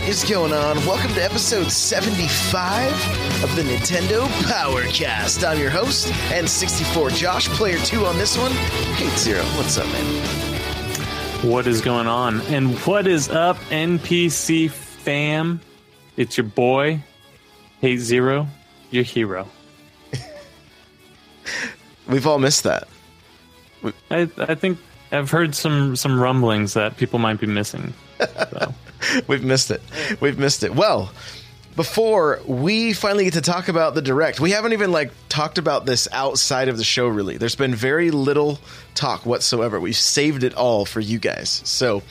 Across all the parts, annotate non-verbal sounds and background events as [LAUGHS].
What is going on? Welcome to episode 75 of the Nintendo Powercast. I'm your host, N64 Josh, player 2 on this one. Hey, Zero, what's up, man? What is going on? And what is up, NPC fam? It's your boy, Hey Zero, your hero. [LAUGHS] We've all missed that. I, I think I've heard some some rumblings that people might be missing. [LAUGHS] So. [LAUGHS] We've missed it. We've missed it. Well, before we finally get to talk about the direct, we haven't even like talked about this outside of the show really. There's been very little talk whatsoever. We've saved it all for you guys. So,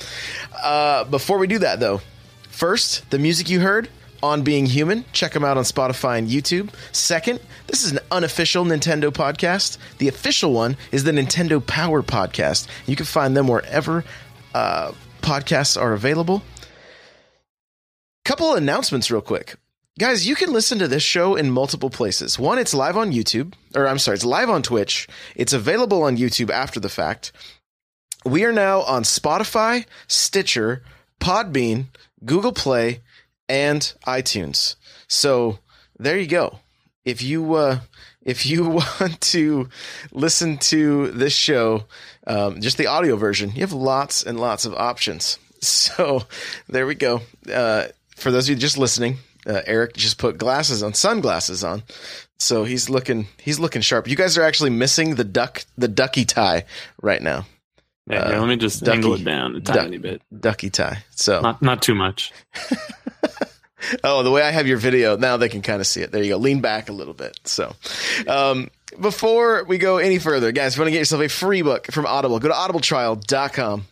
uh, before we do that though, first, the music you heard on Being Human, check them out on Spotify and YouTube. Second, this is an unofficial Nintendo podcast. The official one is the Nintendo Power Podcast. You can find them wherever uh, podcasts are available couple announcements real quick. Guys, you can listen to this show in multiple places. One, it's live on YouTube, or I'm sorry, it's live on Twitch. It's available on YouTube after the fact. We are now on Spotify, Stitcher, Podbean, Google Play, and iTunes. So there you go. If you uh, [LAUGHS] if you [LAUGHS] want to listen to this show, um, just the audio version, you have lots and lots of options. [LAUGHS] So there we go. Uh, for those of you just listening, uh, Eric just put glasses on, sunglasses on, so he's looking he's looking sharp. You guys are actually missing the duck the ducky tie right now. Yeah, uh, let me just ducky, angle it down a tiny bit. Ducky tie. So not not too much. [LAUGHS] oh, the way I have your video now, they can kind of see it. There you go. Lean back a little bit. So, um, before we go any further, guys, if you want to get yourself a free book from Audible, go to audibletrial.com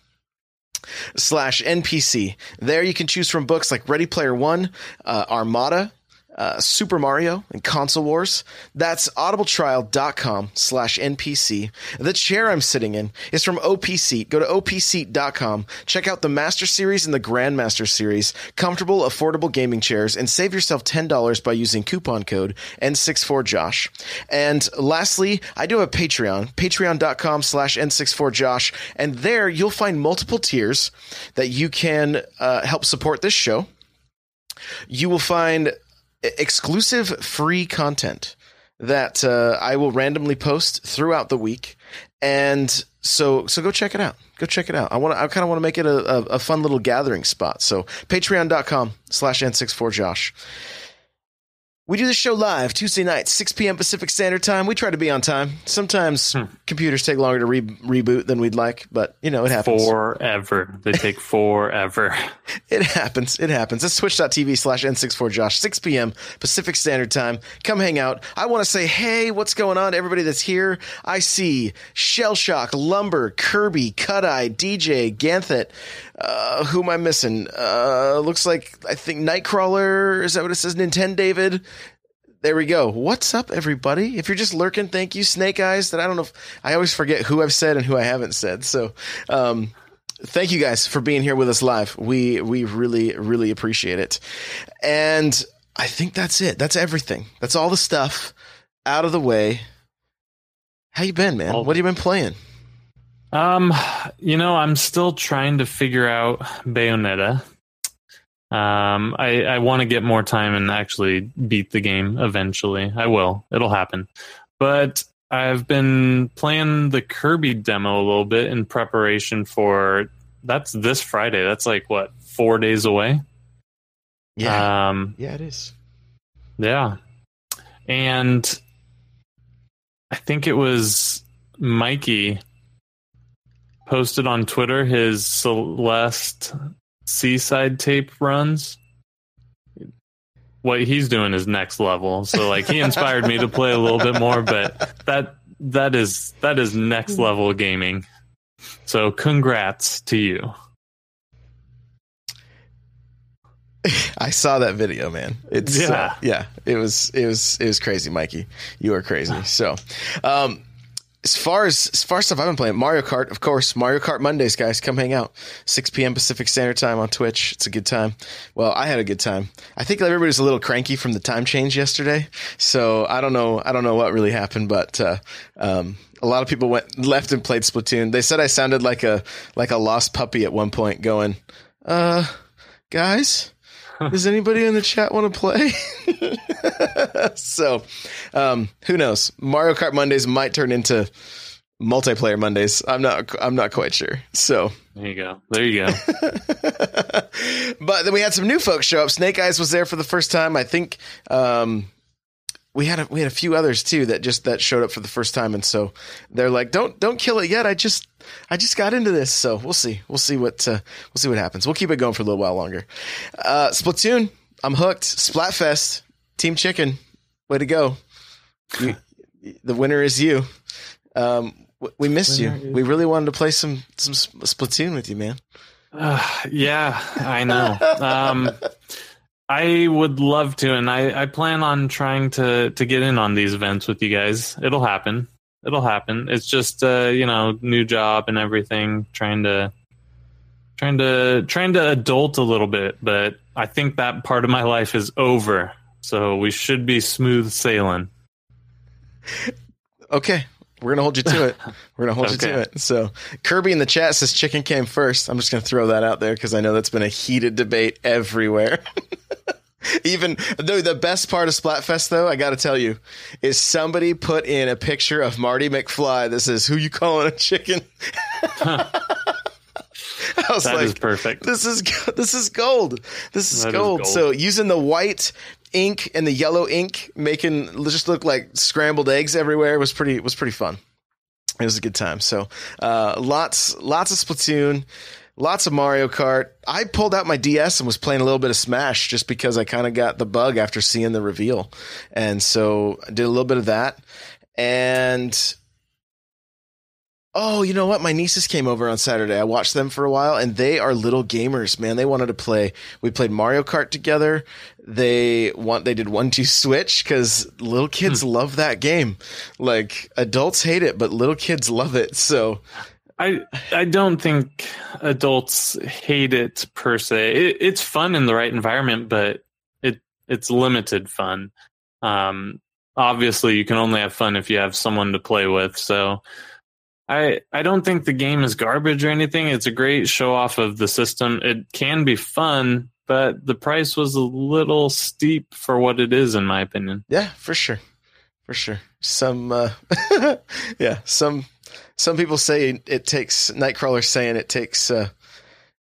slash NPC. There you can choose from books like Ready Player One, uh, Armada, uh, Super Mario and Console Wars. That's audibletrial.com slash NPC. The chair I'm sitting in is from OP Seat. Go to opseat.com. Check out the Master Series and the Grandmaster Series. Comfortable, affordable gaming chairs and save yourself $10 by using coupon code N64Josh. And lastly, I do have a Patreon, patreon.com slash N64Josh. And there you'll find multiple tiers that you can uh, help support this show. You will find exclusive free content that uh, I will randomly post throughout the week. And so, so go check it out. Go check it out. I want to, I kind of want to make it a, a, a, fun little gathering spot. So patreon.com slash N64Josh. We do this show live Tuesday nights, 6 p.m. Pacific Standard Time. We try to be on time. Sometimes hmm. computers take longer to re- reboot than we'd like, but you know, it happens. Forever. They take forever. [LAUGHS] it happens. It happens. It's twitch.tv slash N64Josh, 6 p.m. Pacific Standard Time. Come hang out. I want to say, hey, what's going on? Everybody that's here. I see Shellshock, Lumber, Kirby, Cut Eye, DJ, Ganthet. Uh, who am I missing? Uh, looks like, I think Nightcrawler. Is that what it says? Nintendo David. There we go. What's up, everybody? If you're just lurking, thank you, Snake Eyes. That I don't know if I always forget who I've said and who I haven't said. So, um, thank you guys for being here with us live. We we really really appreciate it. And I think that's it. That's everything. That's all the stuff out of the way. How you been, man? What have you been playing? Um, you know, I'm still trying to figure out Bayonetta. Um, I, I want to get more time and actually beat the game eventually. I will. It'll happen. But I've been playing the Kirby demo a little bit in preparation for that's this Friday. That's like what, four days away? Yeah. Um, yeah, it is. Yeah. And I think it was Mikey posted on Twitter his Celeste C-side tape runs. What he's doing is next level. So like he inspired me to play a little bit more, but that that is that is next level gaming. So congrats to you. [LAUGHS] I saw that video, man. It's yeah, uh, yeah. It was it was it was crazy, Mikey. You are crazy. So, um, as far as as far as stuff I've been playing, Mario Kart, of course, Mario Kart Mondays, guys, come hang out. 6 p.m. Pacific Standard Time on Twitch. It's a good time. Well, I had a good time. I think everybody's a little cranky from the time change yesterday, so I don't know. I don't know what really happened, but uh, um, a lot of people went left and played Splatoon. They said I sounded like a like a lost puppy at one point, going, "Uh, guys." Does anybody in the chat want to play? [LAUGHS] so, um, who knows? Mario Kart Mondays might turn into multiplayer Mondays. I'm not. I'm not quite sure. So there you go. There you go. [LAUGHS] [LAUGHS] but then we had some new folks show up. Snake Eyes was there for the first time. I think um, we had a, we had a few others too that just that showed up for the first time, and so they're like, "Don't don't kill it yet. I just I just got into this, so we'll see. We'll see what uh, we'll see what happens. We'll keep it going for a little while longer. Uh, Splatoon, I'm hooked. Splatfest, Team Chicken, way to go! You, the winner is you. Um, we missed you. We really wanted to play some some Splatoon with you, man. Uh, yeah, I know. [LAUGHS] Um, I would love to, and I, I plan on trying to to get in on these events with you guys. It'll happen it'll happen. It's just uh, you know, new job and everything, trying to trying to trying to adult a little bit, but I think that part of my life is over. So we should be smooth sailing. Okay. We're gonna hold you to it. [LAUGHS] We're gonna hold okay. you to it. So Kirby in the chat says chicken came first. I'm just gonna throw that out there because I know that's been a heated debate everywhere. [LAUGHS] Even though the best part of Splatfest, though, I got to tell you, is somebody put in a picture of Marty McFly that says, "Who you calling a chicken?" [LAUGHS] I was that like, is perfect. This is this is gold. This is gold. is gold. So using the white ink and the yellow ink, making just look like scrambled eggs everywhere was pretty was pretty fun. It was a good time. So uh, lots lots of Splatoon. Lots of Mario Kart. I pulled out my DS and was playing a little bit of Smash just because I kind of got the bug after seeing the reveal. And so I did a little bit of that. And oh, you know what? My nieces came over on Saturday. I watched them for a while and they are little gamers, man. They wanted to play. We played Mario Kart together. They want, they did one, two switch because little kids hmm. love that game. Like adults hate it, but little kids love it. So I I don't think adults hate it per se. It, it's fun in the right environment, but it it's limited fun. Um, obviously, you can only have fun if you have someone to play with. So, I I don't think the game is garbage or anything. It's a great show off of the system. It can be fun, but the price was a little steep for what it is, in my opinion. Yeah, for sure, for sure. Some, uh, [LAUGHS] yeah, some some people say it takes Nightcrawler saying it takes uh,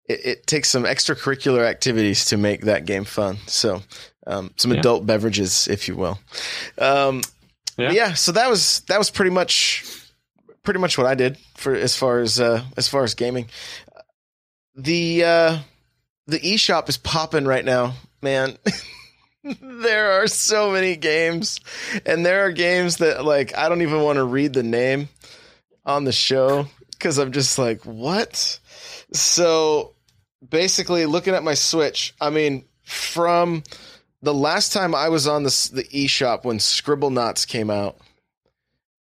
it, it, takes some extracurricular activities to make that game fun. So um, some yeah. adult beverages, if you will. Um, yeah. yeah. So that was that was pretty much pretty much what I did for as far as uh, as far as gaming. The uh, the eShop is popping right now, man. [LAUGHS] there are so many games, and there are games that like I don't even want to read the name on the show because I'm just like, what? So basically, looking at my Switch, I mean, from the last time I was on the the eShop when Scribblenauts came out,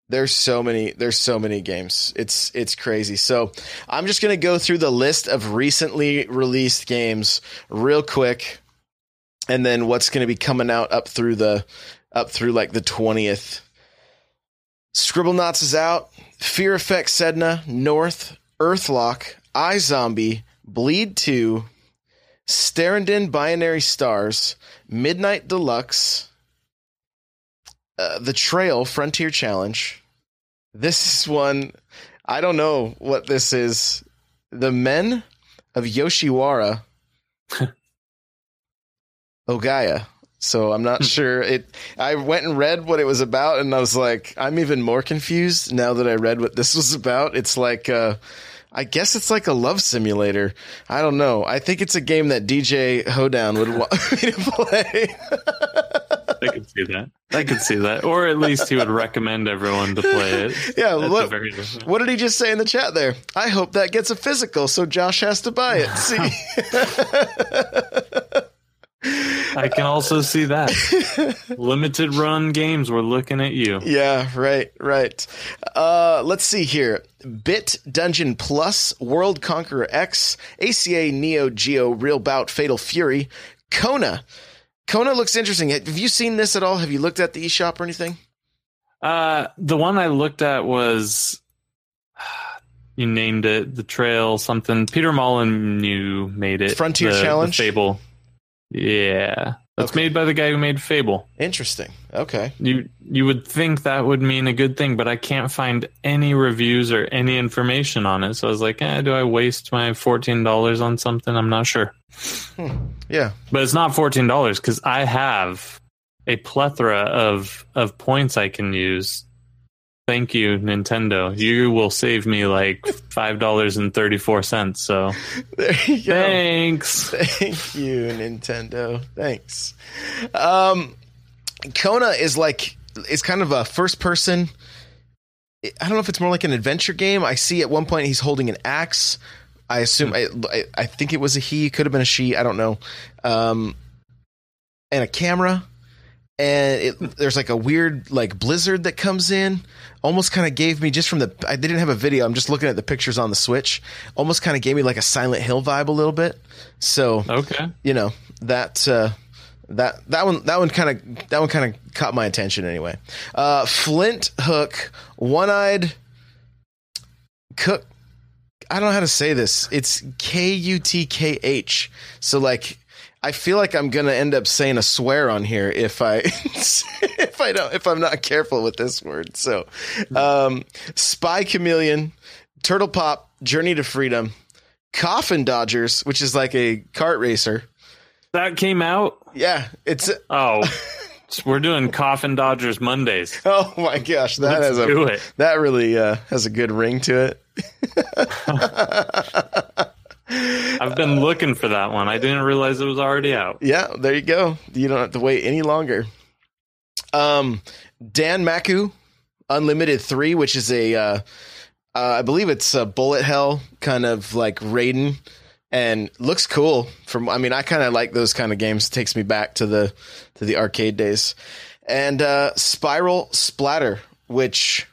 there's so many there's so many games. It's it's crazy. So I'm just gonna go through the list of recently released games real quick, and then what's gonna be coming out up through the up through like the twentieth. Scribble Scribblenauts is out. Fear Effect Sedna, North, Earthlock, I Zombie Bleed 2, Starindon Binary Stars, Midnight Deluxe, uh, The Trail Frontier Challenge. This is one, I don't know what this is. The Men of Yoshiwara. [LAUGHS] Ohgiya. So I'm not hmm. sure. It. I went and read what it was about, and I was like, I'm even more confused now that I read what this was about. It's like, uh, I guess it's like a love simulator. I don't know. I think it's a game that DJ Hoedown would want [LAUGHS] me to play. [LAUGHS] I could see that. I could see that, or at least he would recommend everyone to play it. [LAUGHS] Yeah. What, what did he just say in the chat there? I hope that gets a physical, so Josh has to buy it. See. [LAUGHS] I can also see that. Limited run games, we're looking at you. Yeah, right, right. Uh, let's see here. Bit Dungeon Plus, World Conqueror X, ACA Neo Geo Real Bout Fatal Fury, Kona. Kona looks interesting. Have you seen this at all? Have you looked at the eShop or anything? Uh, the one I looked at was [SIGHS] you named it the trail something. Peter Mullen, Molyneux made it. Frontier the, Challenge? the Fable. Yeah, that's Okay. made by the guy who made Fable. Interesting. Okay. You you would think that would mean a good thing, but I can't find any reviews or any information on it. So I was like, eh, do I waste my fourteen dollars on something? I'm not sure. Yeah. But it's not fourteen dollars because I have a plethora of of points I can use. Thank you, Nintendo. You will save me like five dollars and thirty four cents. So [LAUGHS] There you go. thanks. Thank you, Nintendo. Thanks. Um, Kona is like it's kind of a first person. I don't know if it's more like an adventure game. I see at one point he's holding an axe. I assume I, I, I think it was a he, could have been a she. I don't know. Um, and a camera, and it, there's like a weird like blizzard that comes in. Almost kind of gave me just from the I didn't have a video. I'm just looking at the pictures on the Switch. Almost kind of gave me like a Silent Hill vibe a little bit. So Okay. you know that uh, that that one that one kind of that one kind of caught my attention anyway. Uh, Flint Hook, one eyed cook. I don't know how to say this. It's K U T K H. So like. I feel like I'm gonna end up saying a swear on here if I [LAUGHS] if I don't if I'm not careful with this word. So, um, Spy Chameleon, Turtle Pop, Journey to Freedom, Coffin Dodgers, which is like a kart racer. That came out. Yeah, it's Oh, [LAUGHS] we're doing Coffin Dodgers Mondays. oh my gosh, that Let's has a it. that really uh, has a good ring to it. [LAUGHS] I've been looking for that one. I didn't realize it was already out. Yeah, there you go. You don't have to wait any longer. Um, Danmaku, Unlimited Three, which is a, uh, uh, I believe it's a bullet hell kind of like Raiden, and looks cool. From I mean, I kind of like those kind of games. It takes me back to the to the arcade days. And uh, Spiral Splatter, which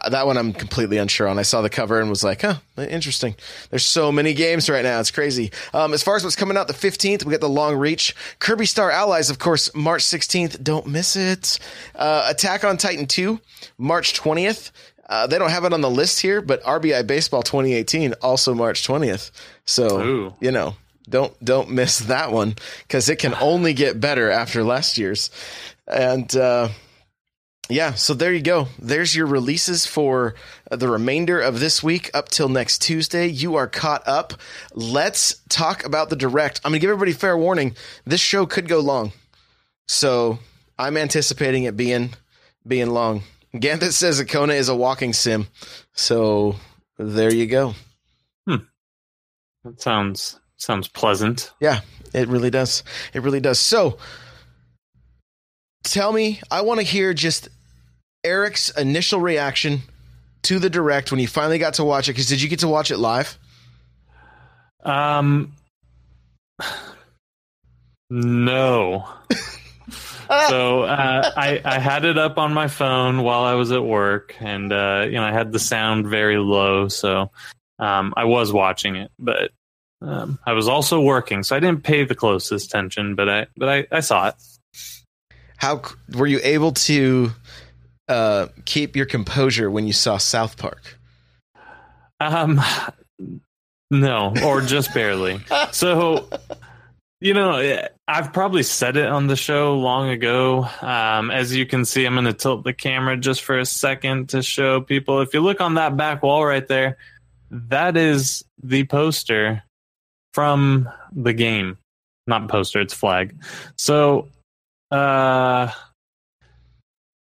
uh, that one I'm completely unsure on. I saw the cover and was like, huh, interesting. There's so many games right now. It's crazy. Um, as far as what's coming out the 15th, we got the Long Reach. Kirby Star Allies, of course, March 16th. Don't miss it. Uh, Attack on Titan 2, March 20th. Uh, they don't have it on the list here, but RBI Baseball 2018, also March 20th. So, Ooh. you know, don't don't miss that one because it can only get better after last year's. And uh, yeah, so there you go. There's your releases for uh, the remainder of this week up till next Tuesday. You are caught up. Let's talk about the direct. I'm going to give everybody fair warning. This show could go long. So I'm anticipating it being being long. Gambit says Akona is a walking sim. So there you go. Hmm. That sounds sounds pleasant. Yeah, it really does. It really does. So tell me, I want to hear just Eric's initial reaction to the direct when you finally got to watch it. Because did you get to watch it live? Um, no. [LAUGHS] so uh, I I had it up on my phone while I was at work, and uh, you know I had the sound very low, so um, I was watching it, but um, I was also working, so I didn't pay the closest attention, but I but I, I saw it. How were you able to uh, keep your composure when you saw South Park? Um, no, or just barely. [LAUGHS] So, you know, I've probably said it on the show long ago. Um, as you can see, I'm going to tilt the camera just for a second to show people. If you look on that back wall right there, that is the poster from the game. Not poster, it's flag. So, uh,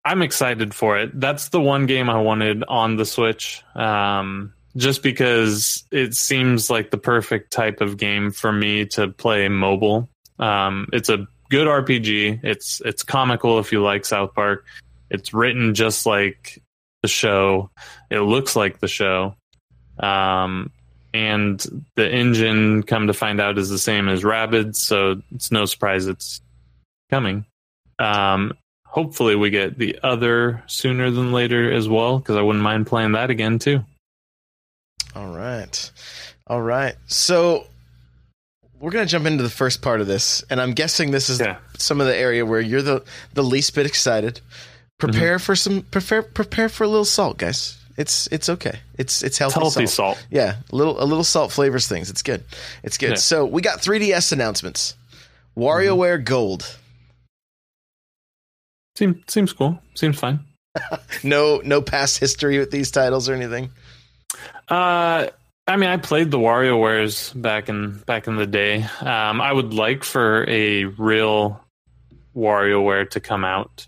I'm excited for it. That's the one game I wanted on the Switch. Um, just because it seems like the perfect type of game for me to play mobile. Um, it's a good RPG. It's it's comical if you like South Park. It's written just like the show. It looks like the show. Um, and the engine, come to find out, is the same as Rabbids, so it's no surprise it's coming. Um, hopefully, we get the other sooner than later as well, because I wouldn't mind playing that again too. All right. All right. So we're going to jump into the first part of this, and I'm guessing this is Yeah. some of the area where you're the the least bit excited. Prepare mm-hmm. for some prepare prepare for a little salt, guys. It's it's okay. It's it's healthy, Healthy salt. salt. Yeah, a little a little salt flavors things. It's good. It's good. Yeah. So we got 3DS announcements. WarioWare Gold. Seems seems cool. Seems fine. [LAUGHS] No no past history with these titles or anything. Uh, I mean, I played the WarioWares back in back in the day. Um, I would like for a real WarioWare to come out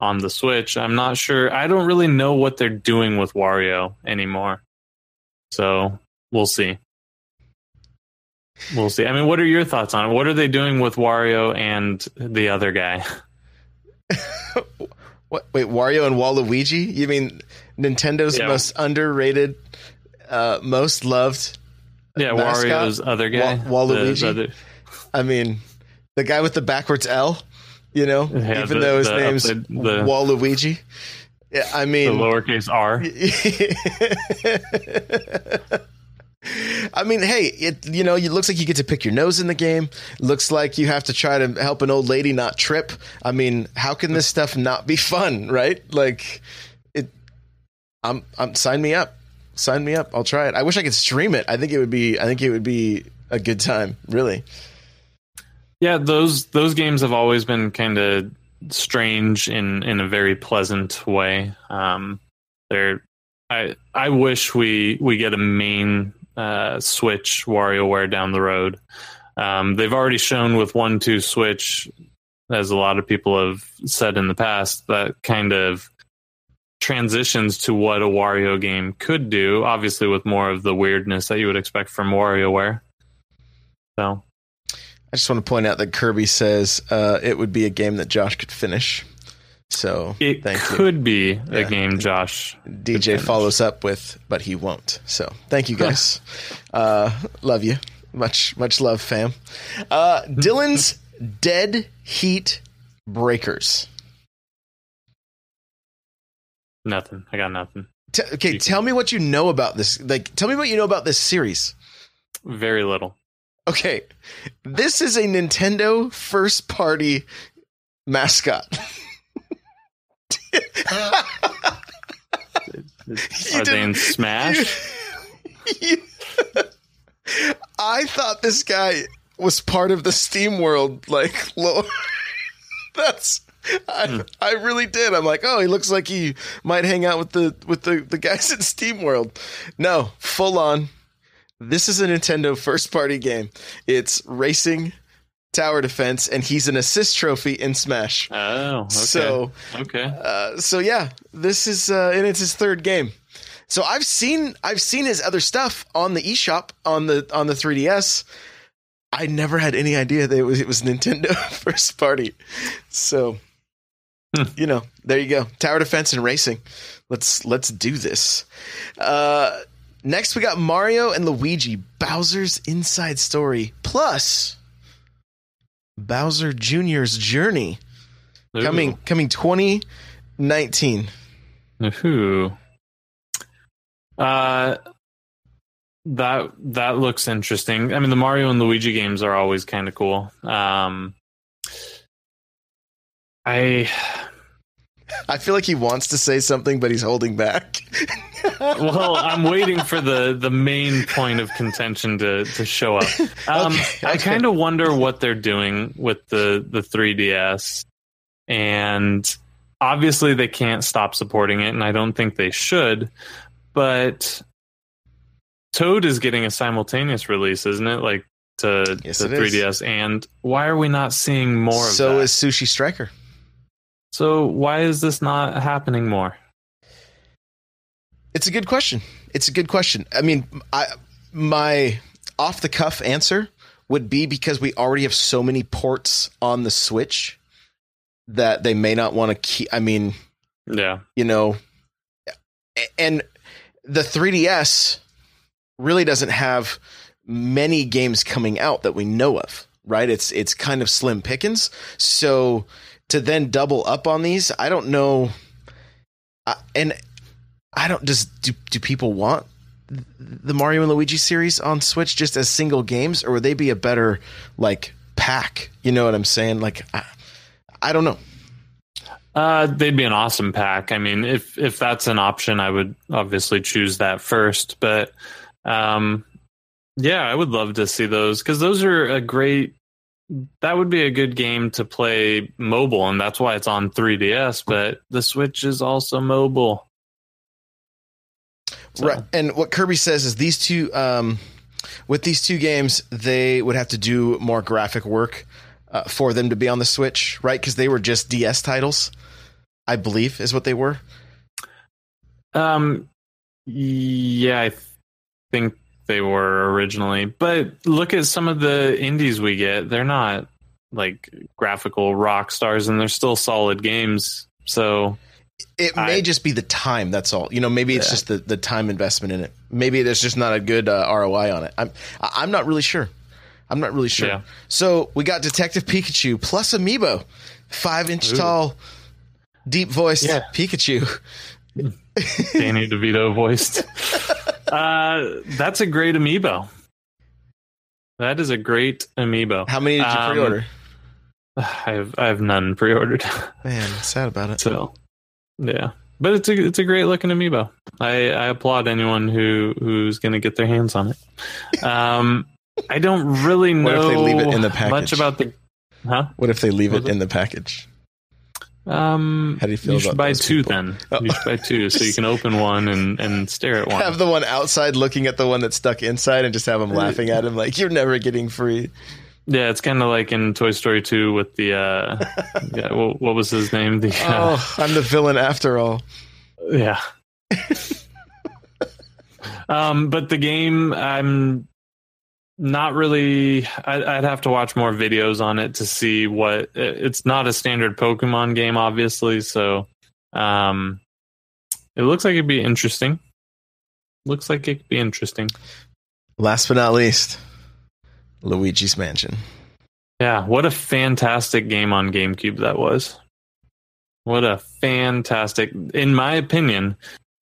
on the Switch. I'm not sure. I don't really know what they're doing with Wario anymore. So we'll see. We'll see. I mean, what are your thoughts on it? What are they doing with Wario and the other guy? [LAUGHS] What? Wait, Wario and Waluigi? You mean Nintendo's Yeah. most underrated, uh, most loved? Yeah, Mascot? Wario's other guy. Wa- Waluigi? other- I mean, the guy with the backwards L. You know, Yeah, even the- though his the name's upside- the- Waluigi. Yeah, I mean the lowercase r. [LAUGHS] I mean, hey, it you know, it looks like you get to pick your nose in the game. Looks like you have to try to help an old lady not trip. I mean, how can this stuff not be fun, [LAUGHS] right? Like, it. I'm, I'm sign me up, sign me up. I'll try it. I wish I could stream it. I think it would be, I think it would be a good time. Really. Yeah, those those games have always been kind of strange in in a very pleasant way. Um, they're I I wish we we get a main uh, Switch WarioWare down the road. Um, they've already shown with one two Switch, as a lot of people have said in the past, that kind of transitions to what a Wario game could do. Obviously, with more of the weirdness that you would expect from WarioWare. So I just want to point out that Kirby says uh, it would be a game that Josh could finish. So It thank you. could be a game, Josh. DJ follows up with, but he won't. So thank you guys. [LAUGHS] uh, love you. Much, much love, fam. Uh, Dillon's Dead Heat Breakers. Nothing. I got nothing. T- okay, You tell me what you know about this. Like, tell me what you know about this series. Very little. Okay, this is a Nintendo first party mascot. [LAUGHS] Are they in Smash? You- I thought this guy was part of the SteamWorld. Like, lo- [LAUGHS] that's I, hmm. I really did. I'm like, oh, he looks like he might hang out with the with the the guys in SteamWorld. No, full on. This is a Nintendo first party game. It's racing, tower defense, and he's an assist trophy in Smash. Oh, okay. So okay. uh, so yeah, this is uh, and it's his third game. So I've seen I've seen his other stuff on the eShop on the on the 3DS. I never had any idea that it was it was Nintendo [LAUGHS] first party. So Hmm. you know, there you go. Tower defense and racing. Let's let's do this. Uh, next we got Mario and Luigi Bowser's Inside Story plus Bowser Jr.'s Journey coming coming 2019. Ooh. Uh, that that looks interesting. I mean, the Mario and Luigi games are always kind of cool. Um, I I feel like he wants to say something, but he's holding back. well, I'm waiting for the the main point of contention to to show up. [LAUGHS] Um, Okay, I kind of wonder what they're doing with the the 3DS, and obviously they can't stop supporting it, and I don't think they should. But Toad is getting a simultaneous release, isn't it? Like to Yes, the it is. 3DS, and why are we not seeing more of so is Sushi Striker. So why is this not happening more? It's a good question. It's a good question. I mean, I my off the cuff answer would be because we already have so many ports on the Switch that they may not want to keep. I mean, Yeah, you know, and the 3DS really doesn't have many games coming out that we know of. right? It's it's kind of slim pickings. So to then double up on these, I don't know. Uh, and I don't just do do people want the Mario and Luigi series on Switch just as single games, or would they be a better like pack? You know what I'm saying? Like, I, I don't know. Uh, they'd be an awesome pack. I mean, if if that's an option, I would obviously choose that first. But um, yeah, I would love to see those because those are a great. That would be a good game to play mobile, and that's why it's on 3DS. But the Switch is also mobile. So. Right. And what Kirby says is these two, um, with these two games, they would have to do more graphic work uh, for them to be on the Switch, right? Because they were just DS titles, I believe, is what they were. Um, yeah, I think they were originally. But look at some of the indies we get; they're not like graphical rock stars, and they're still solid games. So it may I, just be the time. That's all. You know, maybe it's yeah. just the, the time investment in it. Maybe there's just not a good uh, ROI on it. I'm I'm not really sure. I'm not really sure. Yeah. So we got Detective Pikachu plus Amiibo, five inch Ooh. tall, deep voiced yeah. Pikachu. [LAUGHS] Danny DeVito voiced. [LAUGHS] Uh, that's a great Amiibo. That is a great Amiibo. How many did you um, pre-order? [SIGHS] I have I have none pre-ordered. [LAUGHS] Man, sad about it. So yeah, but it's a it's a great looking amiibo. I, I applaud anyone who who's going to get their hands on it. Um, I don't really know. what if they leave it in the package? Much about the, huh? What if they leave it, it in the package? Um, how do you feel? You should buy two people? then. Oh. You should buy two so you can open one and and stare at [LAUGHS] one. Have the one outside looking at the one that's stuck inside, and just have them laughing at him like you're never getting free. Yeah, it's kind of like in Toy Story 2 with the uh [LAUGHS] yeah, what, what was his name? The uh, Oh, I'm the villain after all. Yeah. [LAUGHS] um but the game I'm not really I, would have to watch more videos on it to see what it's not a standard Pokemon game obviously, so um it looks like it'd be interesting. Looks like it could be interesting. Last but not least, Luigi's Mansion. Yeah, what a fantastic game on GameCube that was. What a fantastic, in my opinion,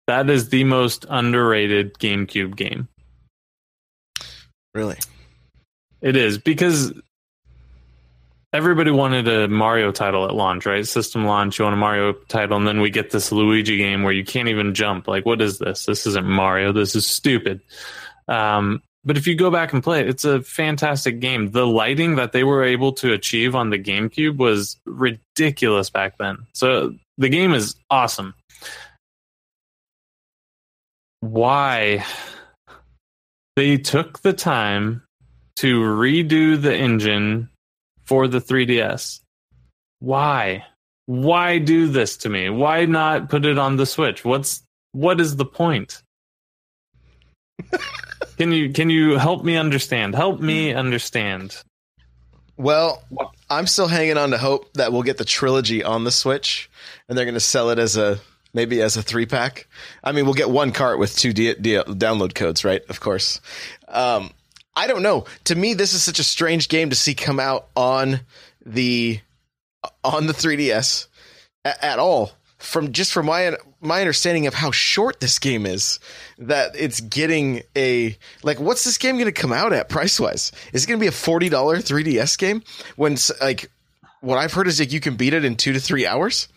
that is the most underrated GameCube game. Really? It is because everybody wanted a Mario title at launch, right? System launch, you want a Mario title, and then we get this Luigi game where you can't even jump. Like, what is this? This isn't Mario. This is stupid. Um, but if you go back and play it, it's a fantastic game. The lighting that they were able to achieve on the GameCube was ridiculous back then. So the game is awesome. Why they took the time to redo the engine for the 3DS? Why? Why do this to me? Why not put it on the Switch? What's what is the point? [LAUGHS] Can you can you help me understand? Help me understand. Well, I'm still hanging on to hope that we'll get the trilogy on the Switch, and they're going to sell it as a maybe as a three pack. I mean, we'll get one cart with two download codes, right? Of course. Um, I don't know. To me, this is such a strange game to see come out on the on the 3DS a- at all from just from my my understanding of how short this game is that it's getting a like what's this game going to come out at price wise is it going to be a $40 3ds game when like what i've heard is like you can beat it in two to three hours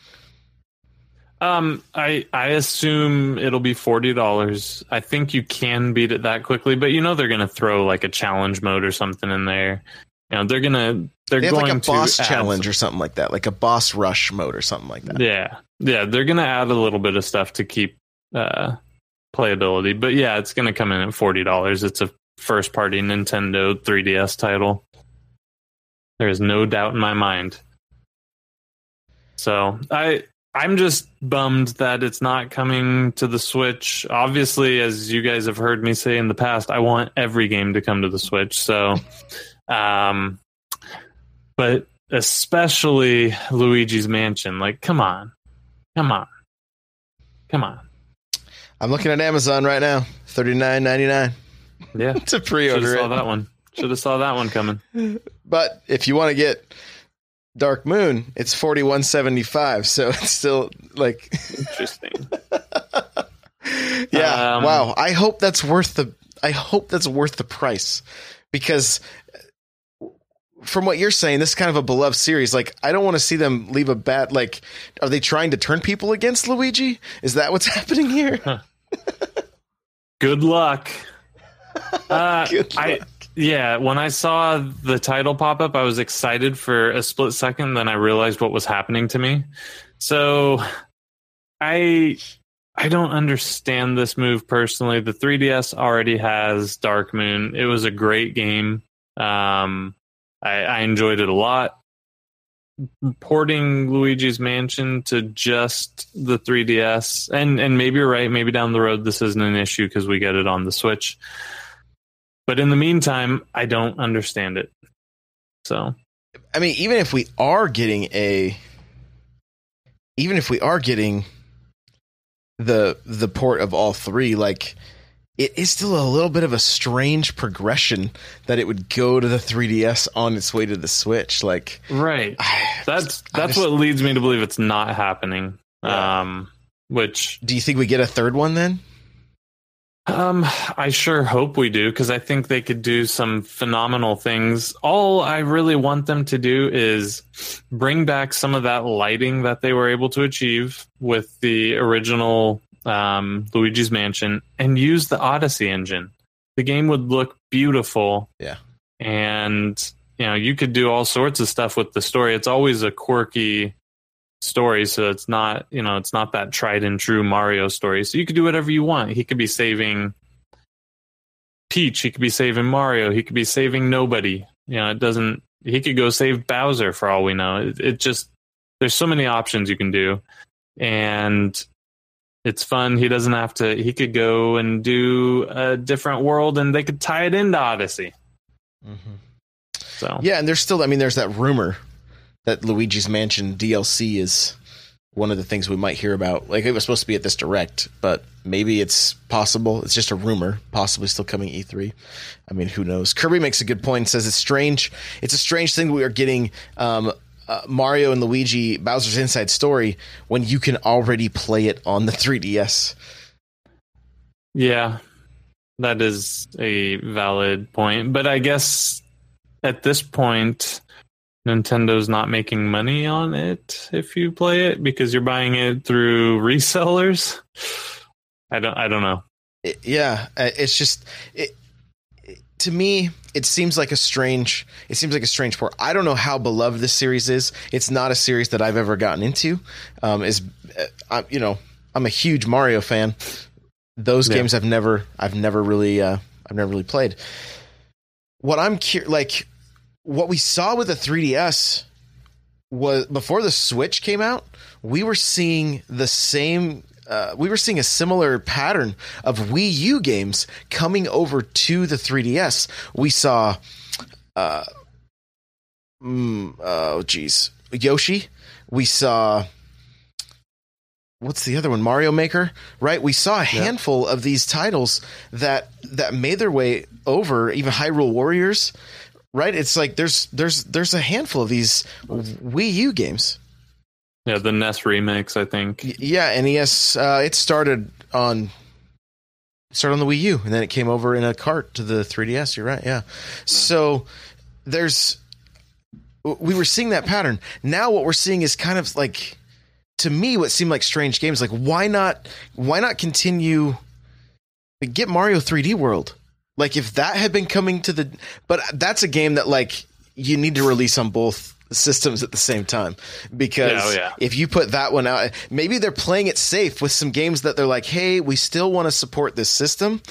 um i i assume it'll be $40 i think you can beat it that quickly but you know they're going to throw like a challenge mode or something in there you know they're gonna they're they going like a boss challenge or something like that, like a boss rush mode or something like that. Yeah, yeah, they're gonna add a little bit of stuff to keep uh, playability, but yeah, it's gonna come in at forty dollars. It's a first party Nintendo 3DS title. There is no doubt in my mind. So I I'm just bummed that it's not coming to the Switch. Obviously, as you guys have heard me say in the past, I want every game to come to the Switch. So um, but especially Luigi's Mansion. Like, come on, come on, come on. I'm looking at Amazon right now. Thirty nine ninety nine. Yeah, [LAUGHS] to pre-order. Should have saw that one. Should have saw that one coming. But if you want to get Dark Moon, it's forty one seventy five. So [LAUGHS] it's still like Interesting. [LAUGHS] yeah. Um, wow. I hope that's worth the. I hope that's worth the price, because from what you're saying, this is kind of a beloved series. Like, I don't want to see them leave a bad. Like, are they trying to turn people against Luigi? Is that what's [LAUGHS] happening here? Good luck. Uh, Good I luck. Yeah, when I saw the title pop up, I was excited for a split second. Then I realized what was happening to me. So I I don't understand this move personally. The 3DS already has Dark Moon. It was a great game. Um, I, I enjoyed it a lot. Porting Luigi's Mansion to just the 3DS, and and maybe you're right. Maybe down the road this isn't an issue because we get it on the Switch. But in the meantime, I don't understand it. So I mean, even if we are getting a, even if we are getting the the port of all three, like it is still a little bit of a strange progression that it would go to the 3DS on its way to the Switch. Like right, I- that's that's just- what leads me to believe it's not happening. Yeah. Um, which Do you think we get a third one then? Um, I sure hope we do because I think they could do some phenomenal things. All I really want them to do is bring back some of that lighting that they were able to achieve with the original um, Luigi's Mansion and use the Odyssey engine. The game would look beautiful. Yeah. And, you know, you could do all sorts of stuff with the story. It's always a quirky story so it's not you know it's not that tried and true mario story. So you could do whatever you want. He could be saving peach. He could be saving mario. He could be saving nobody. You know it doesn't he could go save bowser for all we know. It, it just there's so many options you can do. And it's fun. He doesn't have to he could go and do a different world and they could tie it into odyssey. Mm-hmm. So. Yeah, and there's still. I mean, there's that rumor that Luigi's Mansion DLC is one of the things we might hear about. Like it was supposed to be at this direct, but maybe it's possible. It's just a rumor, possibly still coming E3. I mean, who knows? Kirby makes a good point. and Says it's strange. It's a strange thing we are getting. Um, uh, Mario and Luigi Bowser's Inside Story when you can already play it on the [LAUGHS] 3DS. Yeah, that is a valid point. But I guess at this point, Nintendo's not making money on it if you play it because you're buying it through resellers. I don't. I don't know. It- yeah, it's just it, it- to me. It seems like a strange. It seems like a strange port. I don't know how beloved this series is. It's not a series that I've ever gotten into. Um, is uh, I'm, you know I'm a huge Mario fan. Those Yeah. games I've never I've never really uh, I've never really played. What I'm cur- like what we saw with the 3DS was before the Switch came out, we were seeing the same. Uh, we were seeing a similar pattern of Wii U games coming over to the 3DS. We saw, uh, mm, oh geez, Yoshi. We saw. What's the other one? Mario Maker, right? We saw a handful of these titles that that made their way over, even Hyrule Warriors, right? It's like there's there's there's a handful of these Wii U games. Yeah, the NES remakes. I think. Y- Yeah, NES. Uh, it started on started on the Wii U, and then it came over in a cart to the 3DS. You're right. Yeah. So there's we were seeing that pattern. Now what we're seeing is kind of like to me what seemed like strange games. Like why not why not continue get Mario 3D World? Like if that had been coming to the but that's a game that like you need to release on both systems at the same time. Because oh, yeah. if you put that one out maybe they're playing it safe with some games that they're like hey we still want to support this system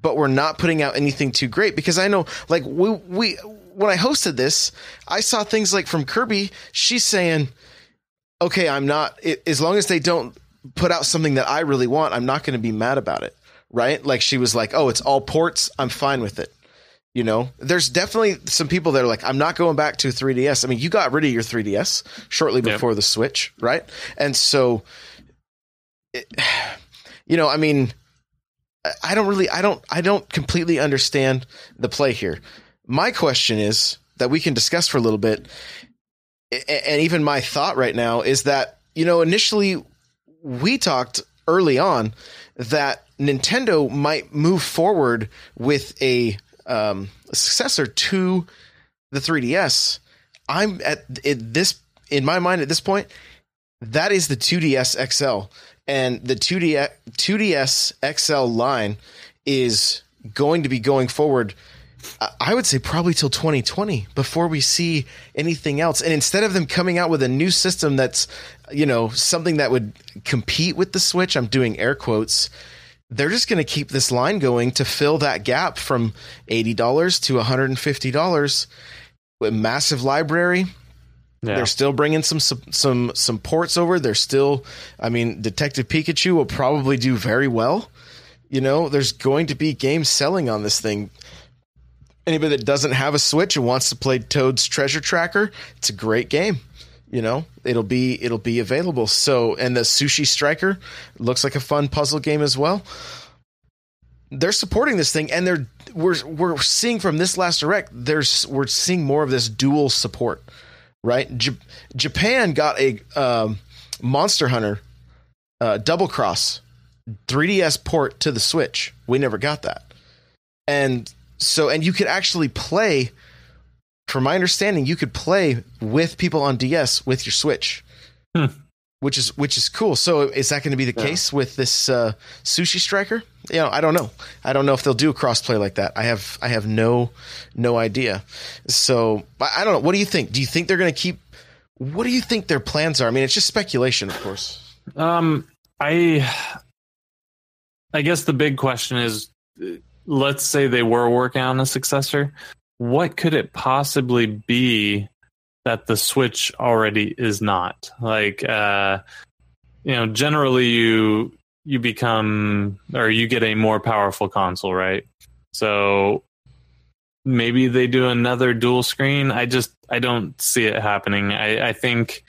but we're not putting out anything too great. Because I know like we we when I hosted this I saw things like from Kirby she's saying okay I'm not it, as long as they don't put out something that I really want I'm not going to be mad about it right? Like she was like oh it's all ports. I'm fine with it. You know? There's definitely some people that are like i'm not going back to 3ds i mean you got rid of your 3ds shortly Yep. before the switch right? And so it, [SIGHS] you know i mean i don't really i don't i don't completely understand the play here. My question is that we can discuss for a little bit, and even my thought right now is that you know initially we talked early on that Nintendo might move forward with a, um, a successor to the 3DS. I'm at this in my mind at this point. That is the 2DS XL, and the 2DS 2DS XL line is going to be going forward. I would say probably till 2020 before we see anything else. And instead of them coming out with a new system that's, you know, something that would compete with the Switch, I'm doing air quotes. They're just going to keep this line going to fill that gap from $80 to $150 with massive library. Yeah. They're still bringing some, some some some ports over. They're still, I mean, Detective Pikachu will probably do very well. You know, there's going to be games selling on this thing. Anybody that doesn't have a Switch and wants to play Toad's Treasure Tracker, it's a great game. You know, it'll be it'll be available. So, and the Sushi Striker looks like a fun puzzle game as well. They're supporting this thing, and they're we're we're seeing from this last direct. There's we're seeing more of this dual support, right? J- Japan got a um, Monster Hunter uh, Double Cross 3DS port to the Switch. We never got that. And so, and you could actually play, from my understanding, you could play with people on DS with your Switch, hmm. which is which is cool. So, is that going to be the yeah. case with this uh, Sushi Striker? You know, I don't know. I don't know if they'll do a crossplay like that. I have I have no no idea. So, I don't know. What do you think? Do you think they're going to keep? What do you think their plans are? I mean, it's just speculation, of course. Um, I I guess the big question is let's say they were working on a successor. What could it possibly be that the Switch already is not? Like, uh, you know, generally you you become or you get a more powerful console, right? So maybe they do another dual screen. I just I don't see it happening. I, I think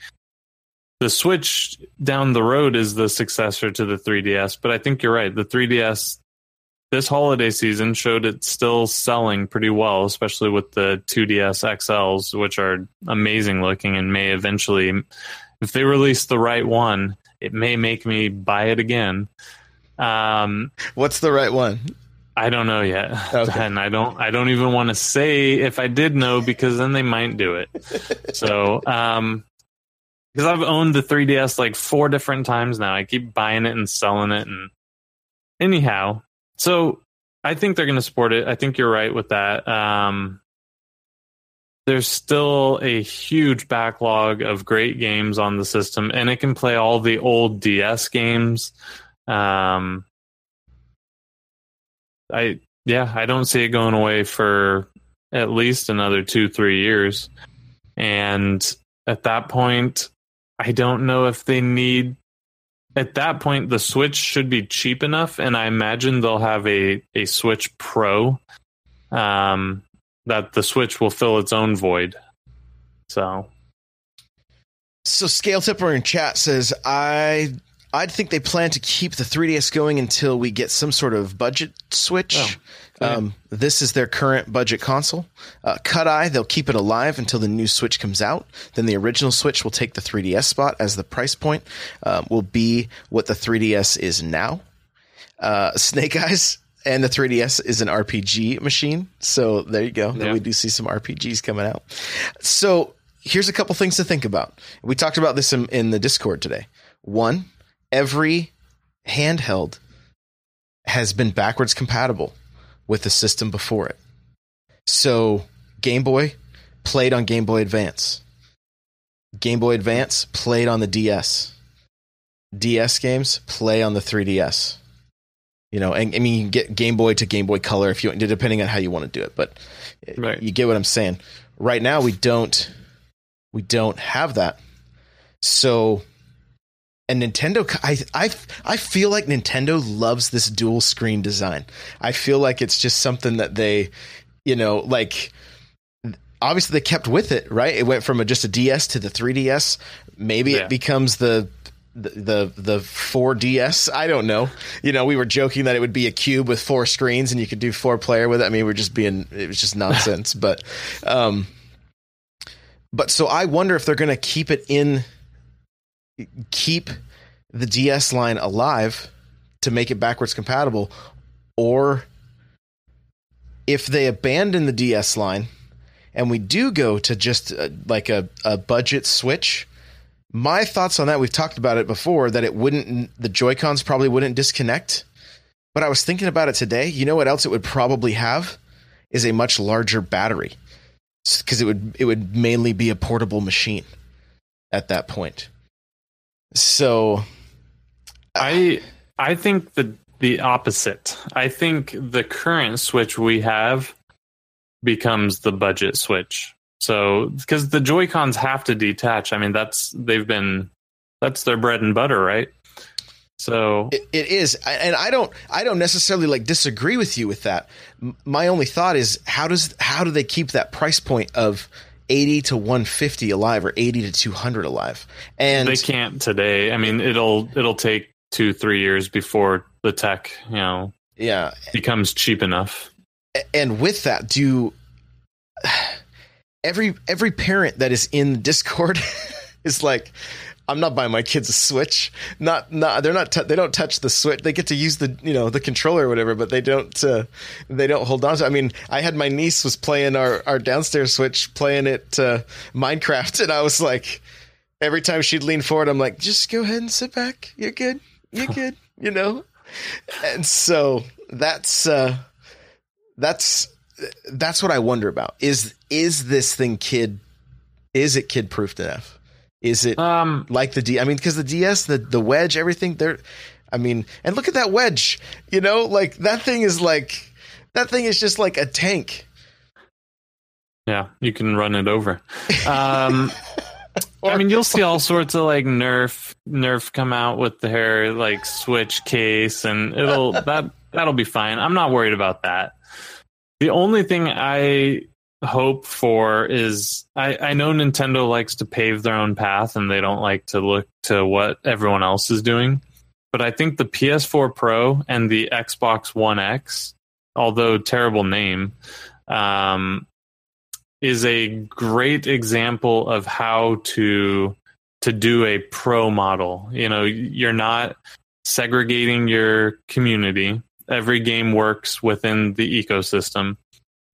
the Switch down the road is the successor to the 3DS, but I think you're right. The 3DS this holiday season showed it's still selling pretty well, especially with the 2DS XLs, which are amazing looking and may eventually, if they release the right one, it may make me buy it again. Um, What's the right one? I don't know yet, [LAUGHS] okay. and I don't. I don't even want to say if I did know because then they might do it. [LAUGHS] so, um, because I've owned the 3DS like four different times now. I keep buying it and selling it, and anyhow, so I think they're going to support it. I think you're right with that. Um, there's still a huge backlog of great games on the system, and it can play all the old DS games. Um, I yeah, I don't see it going away for at least another two, three years. And at that point, I don't know if they need. At that point, the Switch should be cheap enough, and I imagine they'll have a a Switch Pro. Um, that the Switch will fill its own void. So, so Scale Tipper in chat says I I'd think they plan to keep the 3DS going until we get some sort of budget switch. Oh, um, this is their current budget console. Uh, Cut Eye, they'll keep it alive until the new Switch comes out. Then the original Switch will take the 3DS spot as the price point uh, will be what the 3DS is now. Uh, [LAUGHS] Snake Eyes and the 3DS is an RPG machine. So there you go. Yeah. We do see some RPGs coming out. So here's a couple things to think about. We talked about this in, in the Discord today. One, every handheld has been backwards compatible with the system before it. So Game Boy played on Game Boy Advance. Game Boy Advance played on the DS. DS games play on the 3DS. You know, and I mean, you can get Game Boy to Game Boy Color if you depending on how you want to do it, but right. you get what I'm saying. Right now, we don't we don't have that. So and Nintendo, I, I, I feel like Nintendo loves this dual screen design. I feel like it's just something that they, you know, like obviously they kept with it, right? It went from a, just a DS to the 3DS. Maybe yeah. it becomes the, the the the 4DS. I don't know. You know, we were joking that it would be a cube with four screens and you could do four player with it. I mean, we're just being it was just [LAUGHS] nonsense. but um, but so I wonder if they're going to keep it in, keep the DS line alive to make it backwards compatible, or if they abandon the DS line and we do go to just uh, like a, a budget switch. My thoughts on that, we've talked about it before, that it wouldn't, the Joy Cons probably wouldn't disconnect. But I was thinking about it today. You know what else it would probably have? Is a much larger battery because it would it would mainly be a portable machine at that point. So I I think the the opposite. I think the current Switch we have becomes the budget Switch. So because the Joy Cons have to detach. I mean that's they've been that's their bread and butter, right? So it, it is, and I don't, I don't necessarily like disagree with you with that. My only thought is how does how do they keep that price point of eighty to one fifty alive or eighty to two hundred alive? And they can't today. I mean, it'll it'll take two three years before the tech, you know, yeah, becomes cheap enough. And with that, do [SIGHS] every every parent that is in Discord [LAUGHS] is like I'm not buying my kids a Switch. Not not they're not t- they don't touch the Switch. They get to use the you know the controller or whatever, but they don't uh, they don't hold on to. It. I mean, I had my niece was playing our our downstairs Switch, playing it uh, Minecraft, and I was like, every time she'd lean forward, I'm like, just go ahead and sit back. You're good. You're good. [LAUGHS] you know. And so that's uh, that's that's what I wonder about. Is is this thing kid? Is it kid proof enough? Is it um, like the D? I mean, because the DS, the the wedge, everything there. I mean, and look at that wedge. You know, like that thing is like that thing is just like a tank. Yeah, you can run it over. Um, [LAUGHS] I mean, you'll see all sorts of like Nerf Nerf come out with their like Switch case, and it'll that that'll be fine. I'm not worried about that. The only thing I hope for is I, I know Nintendo likes to pave their own path and they don't like to look to what everyone else is doing. But I think the PS4 Pro and the Xbox One X, although terrible name, um, is a great example of how to to do a pro model. You know, you're not segregating your community. Every game works within the ecosystem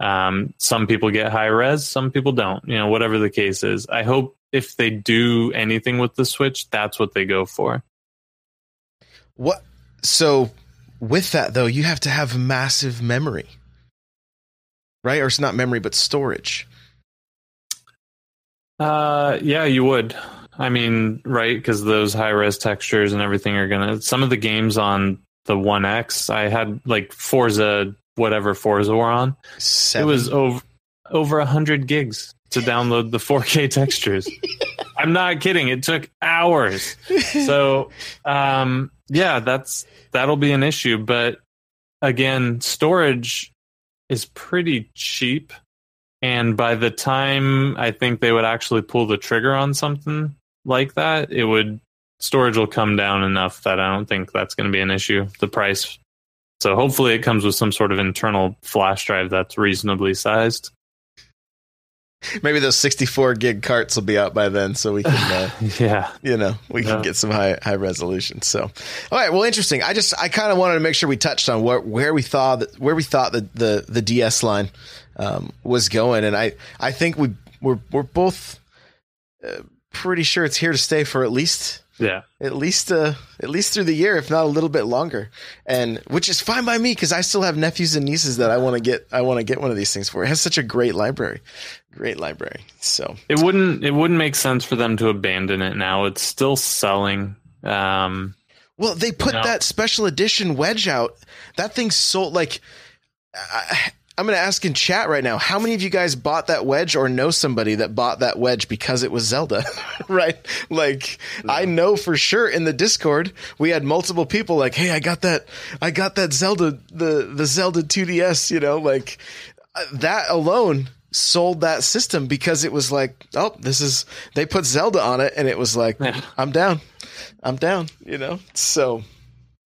um, some people get high res, some people don't. You know, whatever the case is. I hope if they do anything with the Switch, that's what they go for. What? So with that though, you have to have massive memory, right? Or it's not memory, but storage. Uh, yeah, you would. I mean, right? Because those high res textures and everything are gonna. Some of the games on the One X, I had like Forza whatever Forza we're on. Seven. It was over over a hundred gigs to download the 4K [LAUGHS] textures. I'm not kidding. It took hours. [LAUGHS] So, um, yeah, that's that'll be an issue. But again, storage is pretty cheap, and by the time I think they would actually pull the trigger on something like that, it would storage will come down enough that I don't think that's going to be an issue. The price so hopefully it comes with some sort of internal flash drive that's reasonably sized. Maybe those 64 gig carts will be out by then, so we can, [LAUGHS] uh, yeah, you know, we can yeah. get some high high resolution. So, all right, well, interesting. I just I kind of wanted to make sure we touched on where where we thought that, where we thought the the, the DS line um, was going, and I I think we we're we're both uh, pretty sure it's here to stay for at least yeah. At least uh at least through the year, if not a little bit longer. And which is fine by me because I still have nephews and nieces that I want to get I want to get one of these things for. It has such a great library. Great library. So it wouldn't it wouldn't make sense for them to abandon it now. It's still selling. Um well, they put that special edition wedge out. That thing's sold like I, I'm going to ask in chat right now, how many of you guys bought that wedge or know somebody that bought that wedge because it was Zelda? [LAUGHS] right? Like I know for sure in the Discord, we had multiple people like, "Hey, I got that I got that Zelda the the Zelda 2DS, you know, like uh, that alone sold that system because it was like, "Oh, this is they put Zelda on it and it was like, yeah. I'm down. I'm down, you know." So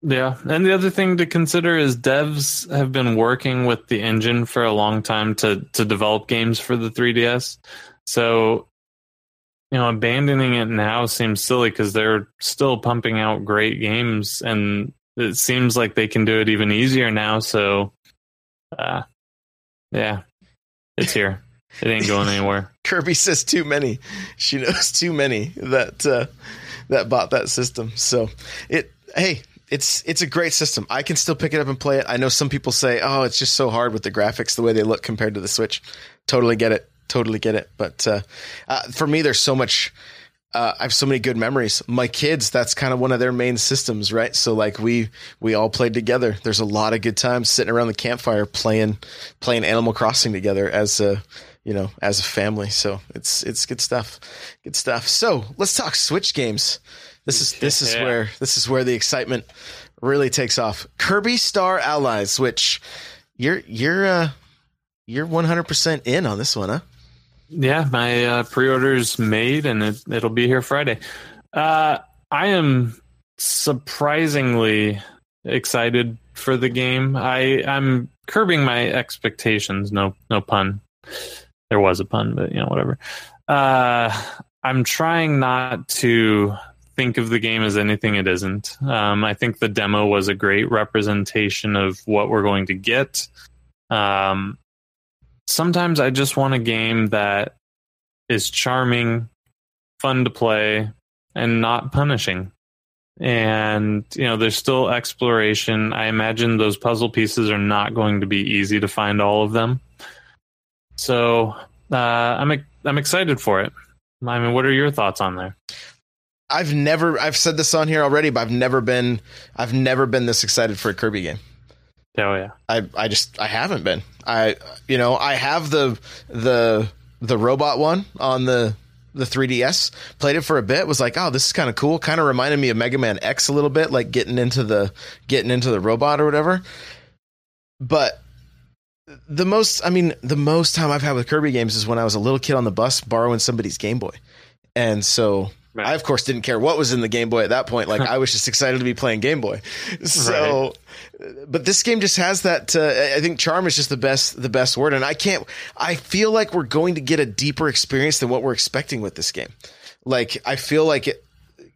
yeah, and the other thing to consider is devs have been working with the engine for a long time to to develop games for the 3DS. So you know, abandoning it now seems silly because they're still pumping out great games, and it seems like they can do it even easier now. So, uh, yeah, it's here. It ain't going [LAUGHS] anywhere. Kirby says too many. She knows too many that uh, that bought that system. So it hey, it's it's a great system. I can still pick it up and play it. I know some people say, "Oh, it's just so hard with the graphics, the way they look compared to the Switch." Totally get it. Totally get it. But uh, uh, for me, there's so much. Uh, I have so many good memories. My kids, that's kind of one of their main systems, right? So like we we all played together. There's a lot of good times sitting around the campfire playing playing Animal Crossing together as a you know as a family. So it's it's good stuff. Good stuff. So let's talk Switch games. This is this is Yeah. where this is where the excitement really takes off. Kirby Star Allies, which you're you're uh you're 100% in on this one, huh? Yeah, my uh, pre-order's made and it, it'll be here Friday. Uh, I am surprisingly excited for the game. I I'm curbing my expectations. No no pun. There was a pun, but you know whatever. Uh, I'm trying not to think of the game as anything it isn't. Um, I think the demo was a great representation of what we're going to get. Um, sometimes I just want a game that is charming, fun to play, and not punishing. And, you know, there's still exploration. I imagine those puzzle pieces are not going to be easy to find all of them. So uh, I'm I'm excited for it. I mean, what are your thoughts on there? I've never I've said this on here already, but I've never been I've never been this excited for a Kirby game. Oh yeah, I I just I haven't been. I you know, I have the the the robot one on the the 3DS. Played it for a bit. Was like, oh, this is kind of cool. Kind of reminded me of Mega Man X a little bit, like getting into the getting into the robot or whatever. But the most, I mean, the most time I've had with Kirby games is when I was a little kid on the bus borrowing somebody's Game Boy, and so Right. I of course didn't care what was in the Game Boy at that point. Like I was just excited to be playing Game Boy. So, but this game just has that. Uh, I think charm is just the best, the best word. And I can't. I feel like we're going to get a deeper experience than what we're expecting with this game. Like I feel like it.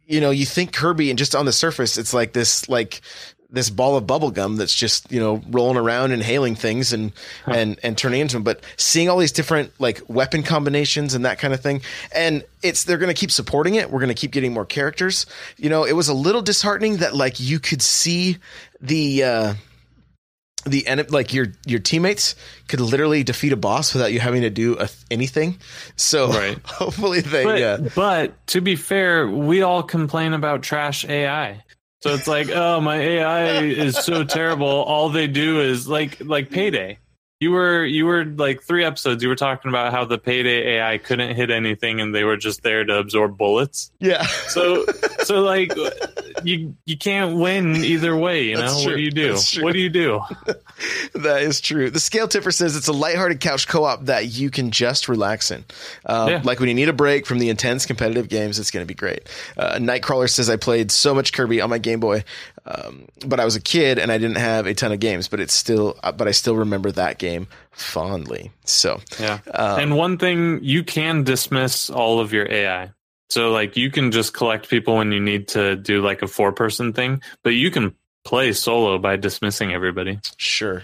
You know, you think Kirby, and just on the surface, it's like this, like this ball of bubble gum that's just you know rolling around and hailing things and and and turning into them but seeing all these different like weapon combinations and that kind of thing and it's they're going to keep supporting it. We're going to keep getting more characters. You know it was a little disheartening that like you could see the uh the end like your your teammates could literally defeat a boss without you having to do a, anything. So Right. [LAUGHS] hopefully they but, uh, but to be fair, we all complain about trash AI. So it's like, oh, my AI is so terrible. All they do is like like payday. You were you were like three episodes. You were talking about how the payday AI couldn't hit anything, and they were just there to absorb bullets. yeah So so like you you can't win either way. You know what do you do? What do you do? That is true. The scale tipper says it's a lighthearted couch co-op that you can just relax in. Um, Yeah. Like when you need a break from the intense competitive games, it's going to be great. Uh, Nightcrawler says I played so much Kirby on my Game Boy, um, but I was a kid and I didn't have a ton of games. But it's still, uh, but I still remember that game fondly. So Yeah. Um, and one thing you can dismiss all of your AI. So like you can just collect people when you need to do like a four person thing, but you can play solo by dismissing everybody. sure,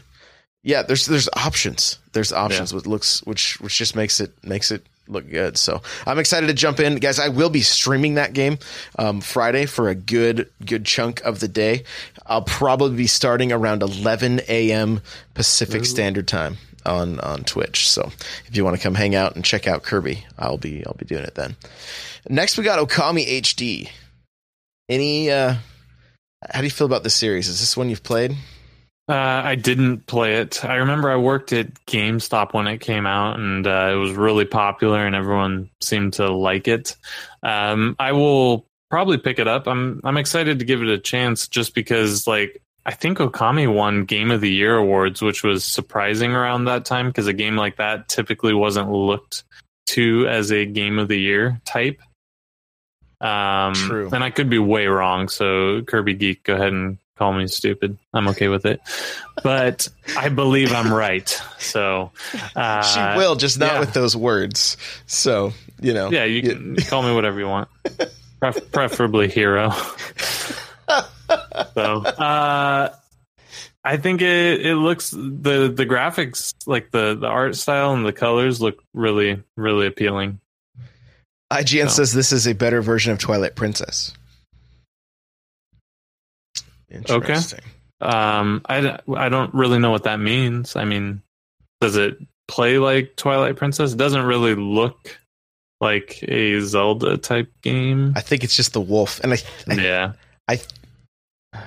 yeah. There's there's options. There's options which looks which which just makes it makes it look good. So I'm excited to jump in, guys. I will be streaming that game um, Friday for a good good chunk of the day. I'll probably be starting around 11 a.m. Pacific Standard Time on on Twitch. So if you want to come hang out and check out Kirby, I'll be I'll be doing it then. Next, we got Okami HD. Any uh, how do you feel about this series? Is this one you've played? Uh, I didn't play it. I remember I worked at GameStop when it came out, and uh, it was really popular, and everyone seemed to like it. Um, I will probably pick it up. I'm I'm excited to give it a chance, just because like I think Okami won Game of the Year awards, which was surprising around that time because a game like that typically wasn't looked to as a Game of the Year type. Um, True. And I could be way wrong. So Kirby Geek, go ahead and call me stupid. I'm okay with it. But I believe I'm right. So uh, she will, just not yeah. with those words. So You know. Yeah, you can call me whatever you want. Pref- preferably hero. so, uh, I think it it looks the the graphics like the the art style and the colors look really really appealing. IGN No. says this is a better version of Twilight Princess. Interesting. Um, I I don't really know what that means. I mean, does it play like Twilight Princess? It doesn't really look like a Zelda type game. I think it's just the wolf, and I, I yeah.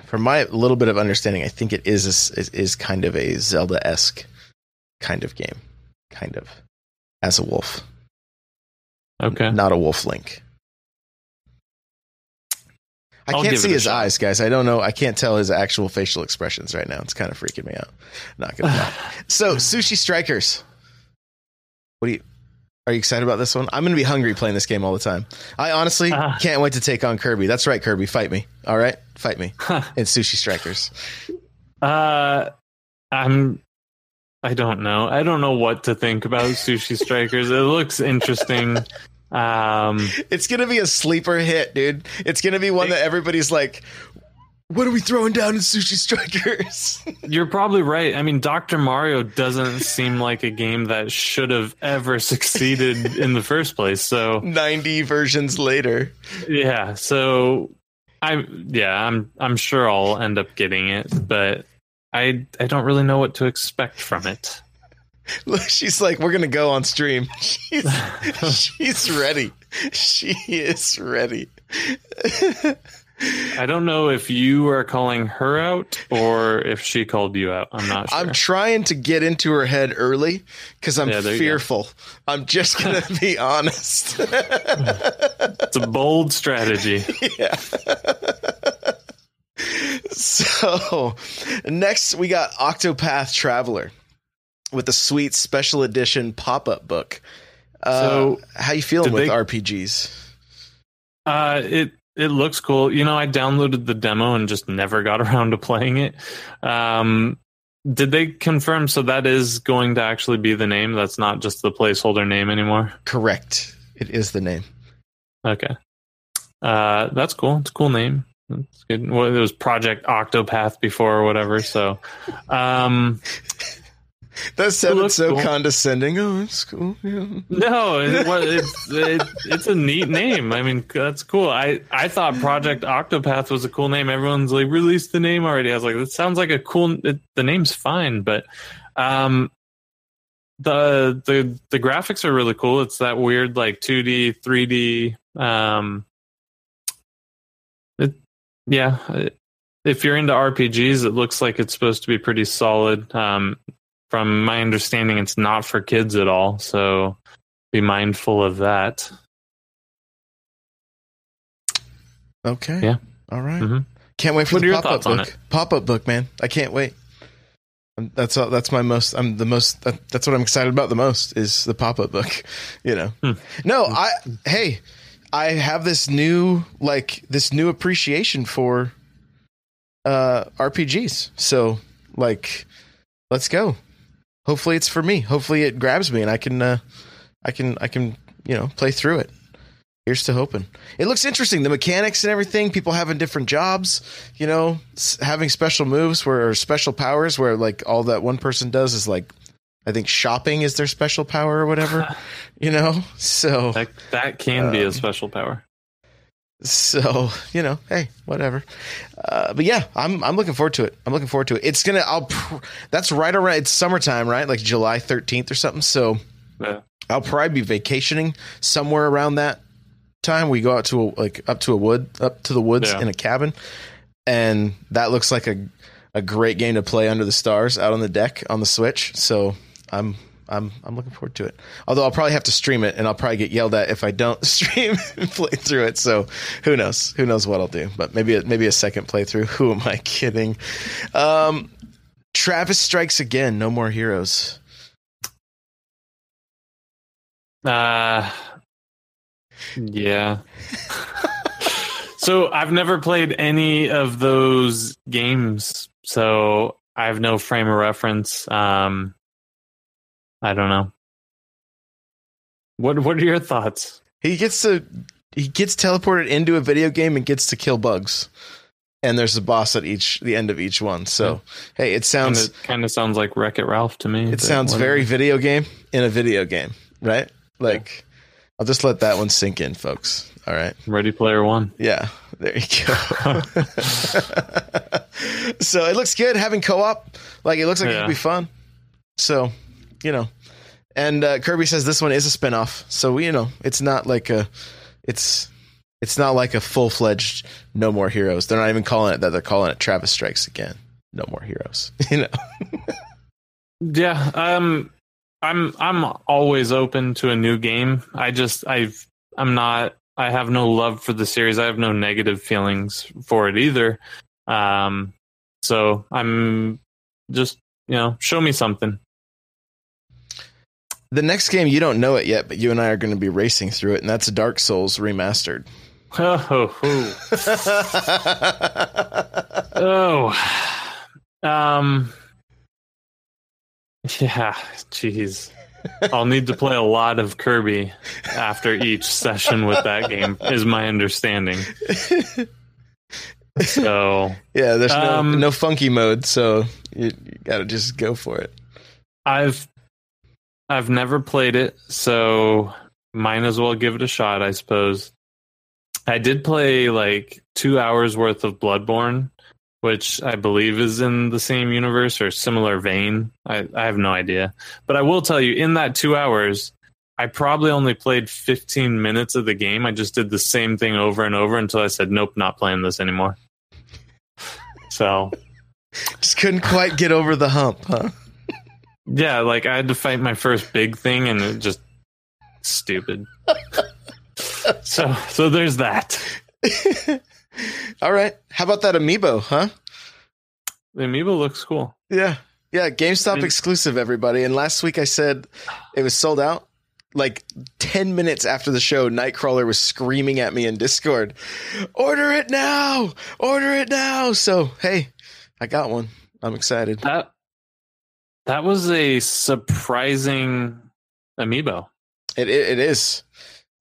from my little bit of understanding, I think it is a, is, is kind of a Zelda esque kind of game, kind of as a wolf, Okay. not a wolf link. I I'll can't see his shot. eyes, guys. I don't know. I can't tell his actual facial expressions right now. It's kind of freaking me out. Not gonna lie. [LAUGHS] So, Sushi Strikers. What do you? Are you excited about this one? I'm gonna be hungry playing this game all the time. I honestly Ah. can't wait to take on Kirby. That's right, Kirby. Fight me. All right, fight me [LAUGHS] in Sushi Strikers. Uh, I'm. I don't know. I don't know what to think about Sushi Strikers. It looks interesting. [LAUGHS] Um, It's gonna be a sleeper hit, dude. It's gonna be one that everybody's like, "What are we throwing down in Sushi Strikers?" [LAUGHS] you're probably right. I mean, Doctor Mario doesn't seem like a game that should have ever succeeded in the first place. So Ninety versions later. yeah. So I yeah. I'm I'm sure I'll end up getting it, but I I don't really know what to expect from it. Look, [LAUGHS] she's like, "We're gonna go on stream." [LAUGHS] She's [LAUGHS] she's ready. She is ready. I don't know if you are calling her out or if she called you out. I'm not sure. I'm trying to get into her head early because I'm Yeah, there go. fearful. I'm just gonna be honest. it's a bold strategy. yeah. so next we got Octopath Traveler with the sweet special edition pop-up book. Uh, So, how you feeling with they- RPGs? Uh, it it looks cool. You know, I downloaded the demo and just never got [LAUGHS] around to playing it. Um, did they confirm? So that is going to actually be the name. That's not just the placeholder name anymore. Correct. It is the name. Okay. Uh, that's cool. It's a cool name. That's good. Well, it was Project Octopath before or whatever. So, um, [LAUGHS] [LAUGHS] That sounded so cool. condescending. Oh, it's cool. Yeah. No, it, it's it, it's a neat name. I mean, that's cool. I I thought Project Octopath was a cool name. Everyone's like released the name already. I was like, that sounds like a cool. It, the name's fine, but um, the the the graphics are really cool. It's that weird like two D, three D. Um, it, yeah. it- If you're into RPGs, it looks like it's supposed to be pretty solid. Um, from my understanding, it's not for kids at all. So be mindful of that. Okay. Yeah. All right. Mhm. Can't wait for What the are your pop up book. Pop up book, man. I can't wait. Um, That's all, that's my most. I'm the most. That, that's what I'm excited about the most is the pop up book. [LAUGHS] You know. Hmm. No, I. Hey, I have this new like this new appreciation for uh RPGs. So like, let's go. Hopefully it's for me. Hopefully it grabs me and I can. uh I can. I can. You know, play through it. Here's to hoping. It looks interesting. The mechanics and everything. People having different jobs. You know, s- having special moves where or special powers where like all that one person does is like, I think shopping is their special power or whatever. [LAUGHS] you know, so That that can be a Um, special power. So you know, hey, whatever. Uh, but yeah, I'm I'm looking forward to it. I'm looking forward to it. It's gonna. I'll. Pr- that's right around. It's summertime, right? Like July 13th or something. So Yeah. I'll probably be vacationing somewhere around that time. We go out to a, like up to a wood, up to the woods Yeah. in a cabin, and that looks like a a great game to play under the stars out on the deck on the Switch. So I'm I'm I'm looking forward to it. Although I'll probably have to stream it, and I'll probably get yelled at if I don't [LAUGHS] stream and play through it. So who knows? Who knows what I'll do? But maybe maybe a second playthrough. [LAUGHS] Who am I kidding? Um, Travis strikes again. No more heroes. Uh, yeah. [LAUGHS] so I've never played any of those games, so I have no frame of reference. Um, I don't know. What What are your thoughts? He gets to he gets teleported into a video game and gets to kill bugs. And there's a boss at each the end of each one. So hey, it sounds kind of sounds like Wreck It Ralph to me. it sounds whatever. very video game in a video game, right? Like I'll just let that one sink in, folks. All right. Ready Player One. Yeah, there you go. [LAUGHS] [LAUGHS] so it looks good having co-op. Like it looks like it Yeah. could be fun. So, you know, and uh, Kirby says this one is a spin-off. So you know, it's not like a, it's, it's not like a full-fledged No More Heroes. They're not even calling it that. They're calling it Travis Strikes Again. No More Heroes. [LAUGHS] you know. Yeah, um, I'm I'm always open to a new game. I just I've I'm not I have no love for the series. I have no negative feelings for it either. Um, so I'm just you know show me something. The next game you don't know it yet, but you and I are going to be racing through it, and that's Dark Souls remastered. Oh, [LAUGHS] ho. oh, um, yeah, jeez. I'll need to play a lot of Kirby after each session with that game, is my understanding. [LAUGHS] So Yeah, there's no Um, no funky mode, so you, you got to just go for it. I've I've never played it, so might as well give it a shot, I suppose. I did play like two hours worth of Bloodborne, which I believe is in the same universe or similar vein. I, I have no idea. But I will tell you, in that two hours, I probably only played 15 minutes of the game. I just did the same thing over and over until I said, nope, not playing this anymore. [LAUGHS] So Just couldn't quite get over the hump, huh? Yeah, like I had to fight my first big thing and it just stupid. [LAUGHS] so so there's that. [LAUGHS] All right. How about that amiibo, huh? The amiibo looks cool. Yeah. Yeah, GameStop And- exclusive, everybody. And last week I said it was sold out. Like 10 minutes after the show, Nightcrawler was screaming at me in Discord, order it now! Order it now! So, hey, I got one. I'm excited. That that was a surprising amiibo. It, it, it is.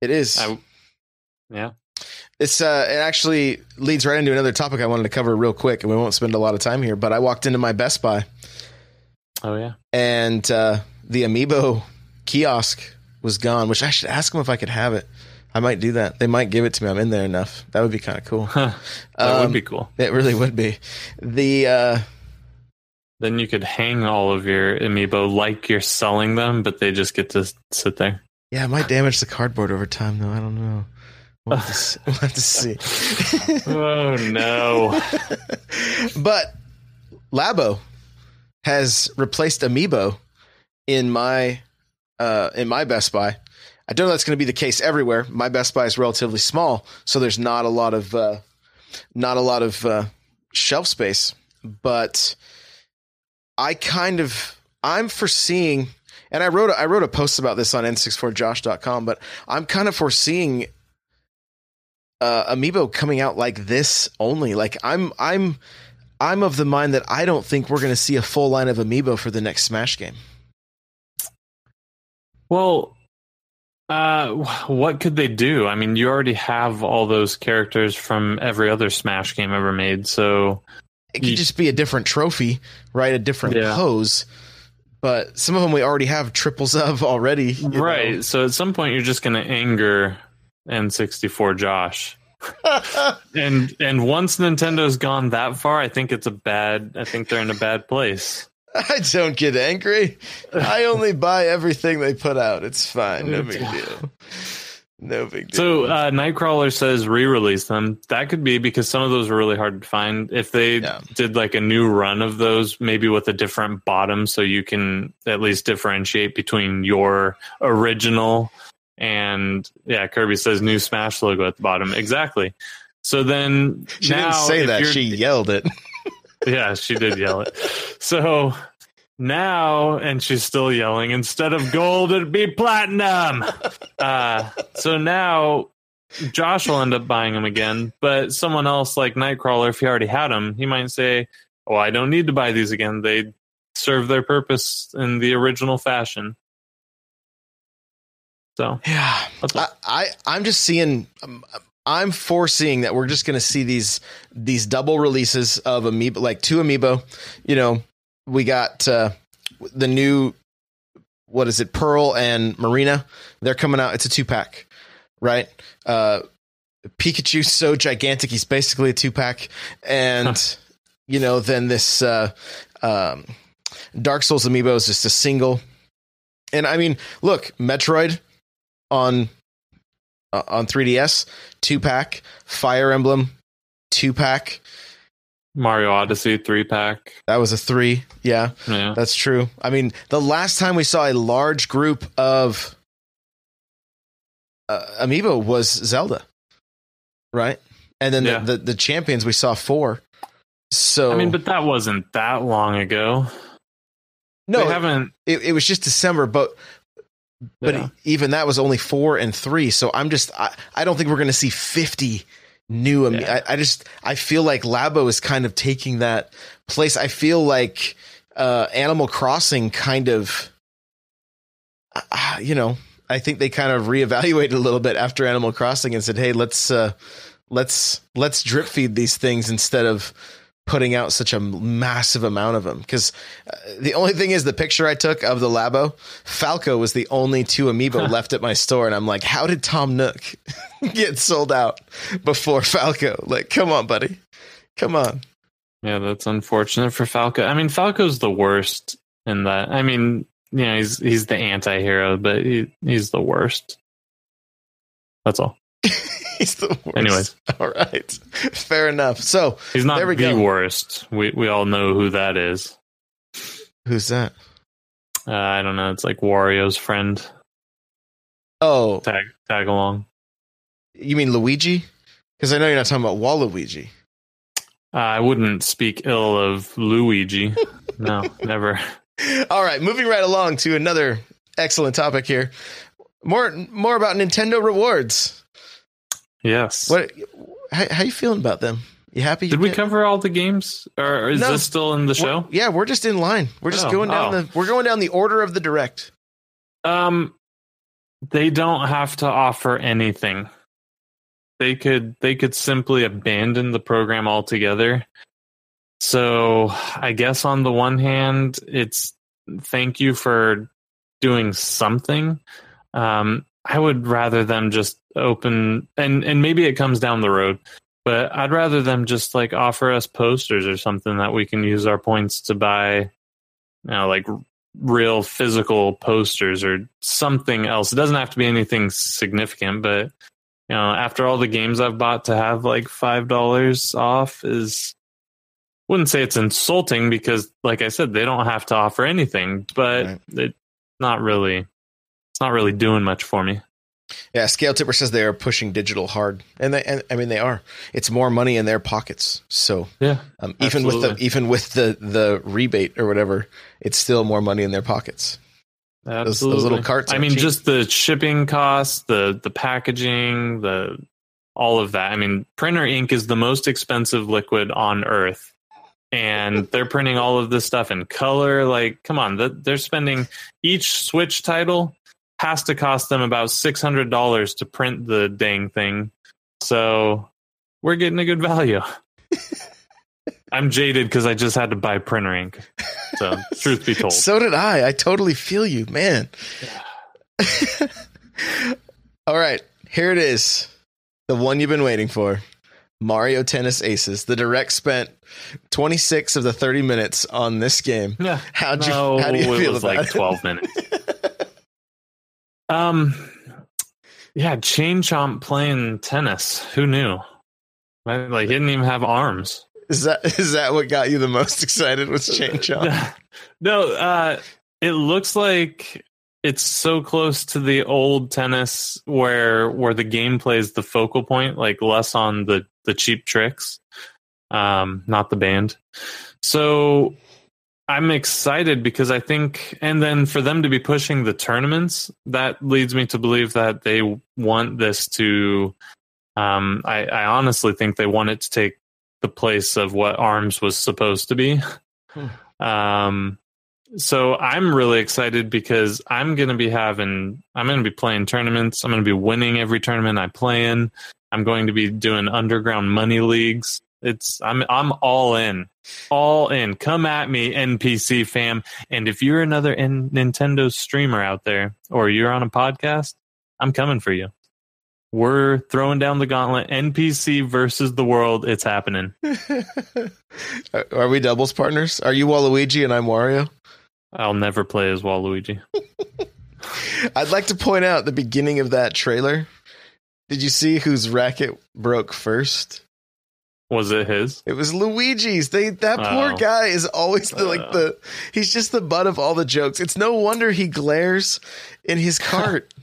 It is. I, yeah. It's uh, it actually leads right into another topic I wanted to cover real quick, and we won't spend a lot of time here. But I walked into my Best Buy, Oh yeah. and uh, the Amiibo kiosk was gone. Which I should ask them if I could have it. I might do that. They might give it to me. I'm in there enough. That would be kind of cool. Huh. That Um, would be cool. It really would be. The uh, Then you could hang all of your amiibo like you're selling them, but they just get to sit there. yeah, it might damage the cardboard over time, though. I don't know. We'll have to see. We'll have to see. [LAUGHS] Oh no. [LAUGHS] but Labo has replaced Amiibo in my uh, in my Best Buy. I don't know that's going to be the case everywhere. My Best Buy is relatively small, so there's not a lot of uh, not a lot of uh, shelf space. But I kind of I'm foreseeing, and I wrote a, I wrote a post about this on n64josh.com. But I'm kind of foreseeing uh, Amiibo coming out like this only. Like I'm I'm I'm of the mind that I don't think we're going to see a full line of Amiibo for the next Smash game. Well, uh, what could they do? I mean, you already have all those characters from every other Smash game ever made, so It could just be a different trophy, right? A different Yeah. pose. But some of them we already have triples of already. you know? right. So at some point, you're just going to anger N64 Josh, [LAUGHS] and and once Nintendo's gone that far, I think it's a bad. I think they're in a bad place. I don't get angry. I only buy everything they put out. It's fine. No big deal. [LAUGHS] No big deal. So uh, Nightcrawler says re-release them. That could be because some of those are really hard to find. If they Yeah. did like a new run of those, maybe with a different bottom, so you can at least differentiate between your original and yeah. Kirby says new Smash logo at the bottom. Exactly. So then she now, didn't say that. She yelled it. [LAUGHS] yeah, she did yell it. So now, and she's still yelling, instead of gold, it'd be platinum. [LAUGHS] Uh, so now Josh will end up buying them again, but someone else like Nightcrawler, if he already had them, he might say, Oh, I don't need to buy these again. They serve their purpose in the original fashion. So Yeah. I, I I'm just seeing. Um, I'm foreseeing that we're just going to see these these double releases of amiibo, like two amiibo. You know, we got uh, the new what is it, Pearl and Marina. They're coming out. It's a two pack, right? Uh, Pikachu's so gigantic, he's basically a two pack, and you know, then this uh, um, Dark Souls amiibo is just a single. And I mean, look, Metroid on uh, on 3DS, two pack, Fire Emblem, two pack. Mario Odyssey three pack. That was a three. Yeah, Yeah. that's true. I mean, the last time we saw a large group of uh, amiibo was Zelda, right? And then Yeah. the, the the champions we saw four. So I mean, but that wasn't that long ago. no, they haven't. it, it was just December, but but Yeah. even that was only four and three. So I'm just I, I don't think we're going to see fifty new. Yeah. I, I just I feel like Labo is kind of taking that place. I feel like uh, Animal Crossing kind of, uh, you know, I think they kind of reevaluated a little bit after Animal Crossing and said, hey, let's uh, let's let's drip feed these things instead of putting out such a massive amount of them because uh, the only thing is the picture I took of the Labo Falco was the only two amiibo left at my store and I'm like how did Tom Nook [LAUGHS] get sold out before Falco like come on buddy come on Yeah, that's unfortunate for Falco. I mean, Falco's the worst in that. I mean, you know, he's he's the anti-hero, but he, he's the worst. That's all. [LAUGHS] he's the worst Anyways. [LAUGHS] all right fair enough so He's not There we the go. worst. We we all know who that is. who's that Uh, I don't know. It's like Wario's friend. oh Tag tag along. you mean Luigi because I know you're not talking about Waluigi Uh, I wouldn't speak ill of Luigi. [LAUGHS] no, never. All right, moving right along to another excellent topic here. More more about Nintendo rewards. Yes. What how, how you feeling about them? You happy? Did we get- cover all the games, or is No. this still in the show? We're- yeah, we're just in line. We're just Oh, going down oh. the we're going down the order of the direct. Um, they don't have to offer anything. They could they could simply abandon the program altogether. So I guess on the one hand, it's thank you for doing something. Um, I would rather them just open and and maybe it comes down the road, but I'd rather them just like offer us posters or something that we can use our points to buy, you know, like real physical posters or something else. It doesn't have to be anything significant, but you know, after all the games I've bought to have like five dollars off is wouldn't say it's insulting because like I said, they don't have to offer anything, but Right. it's not really it's not really doing much for me. Yeah, Scale Tipper says they are pushing digital hard, and they and I mean they are. It's more money in their pockets. So Yeah. um, even with the even with the the rebate or whatever, it's still more money in their pockets. those Absolutely. little carts I mean, cheap. just the shipping costs, the the packaging, the all of that. I mean, printer ink is the most expensive liquid on Earth, and [LAUGHS] they're printing all of this stuff in color. Like, come on, th- they're spending each Switch title has to cost them about six hundred dollars to print the dang thing. So we're getting a good value. [LAUGHS] I'm jaded because I just had to buy printer ink. So, truth be told. [LAUGHS] So did I. I totally feel you, man. [SIGHS] All right, here it is. The one you've been waiting for. Mario Tennis Aces. The direct spent 26 of the 30 minutes on this game. Yeah. How'd you No, how do you it feel was about like it? 12 minutes. [LAUGHS] Um, yeah, Chain Chomp playing tennis. Who knew? Like, he didn't even have arms. Is that is that what got you the most excited was Chain [LAUGHS] Chomp? no, uh, it looks like it's so close to the old tennis where where the gameplay is the focal point, like less on the the cheap tricks, um, not the band. So I'm excited because I think, and then for them to be pushing the tournaments, that leads me to believe that they want this to. Um, I, I honestly think they want it to take the place of what Arms was supposed to be. Um, so I'm really excited because I'm going to be having, I'm going to be playing tournaments. I'm going to be winning every tournament I play in. I'm going to be doing underground money leagues. It's I'm I'm all in, all in. Come at me, NPC fam. And if you're another N- Nintendo streamer out there, or you're on a podcast, I'm coming for you. We're throwing down the gauntlet. NPC versus the world. It's happening. [LAUGHS] Are- Are we doubles partners? Are you Waluigi and I'm Wario? I'll never play as Waluigi. [LAUGHS] [LAUGHS] I'd like to point out the beginning of that trailer. Did you see whose racket broke first? Was it his? It was Luigi's. They that poor Oh. guy is always the, like the uh. he's just the butt of all the jokes. It's no wonder he glares in his [LAUGHS] cart.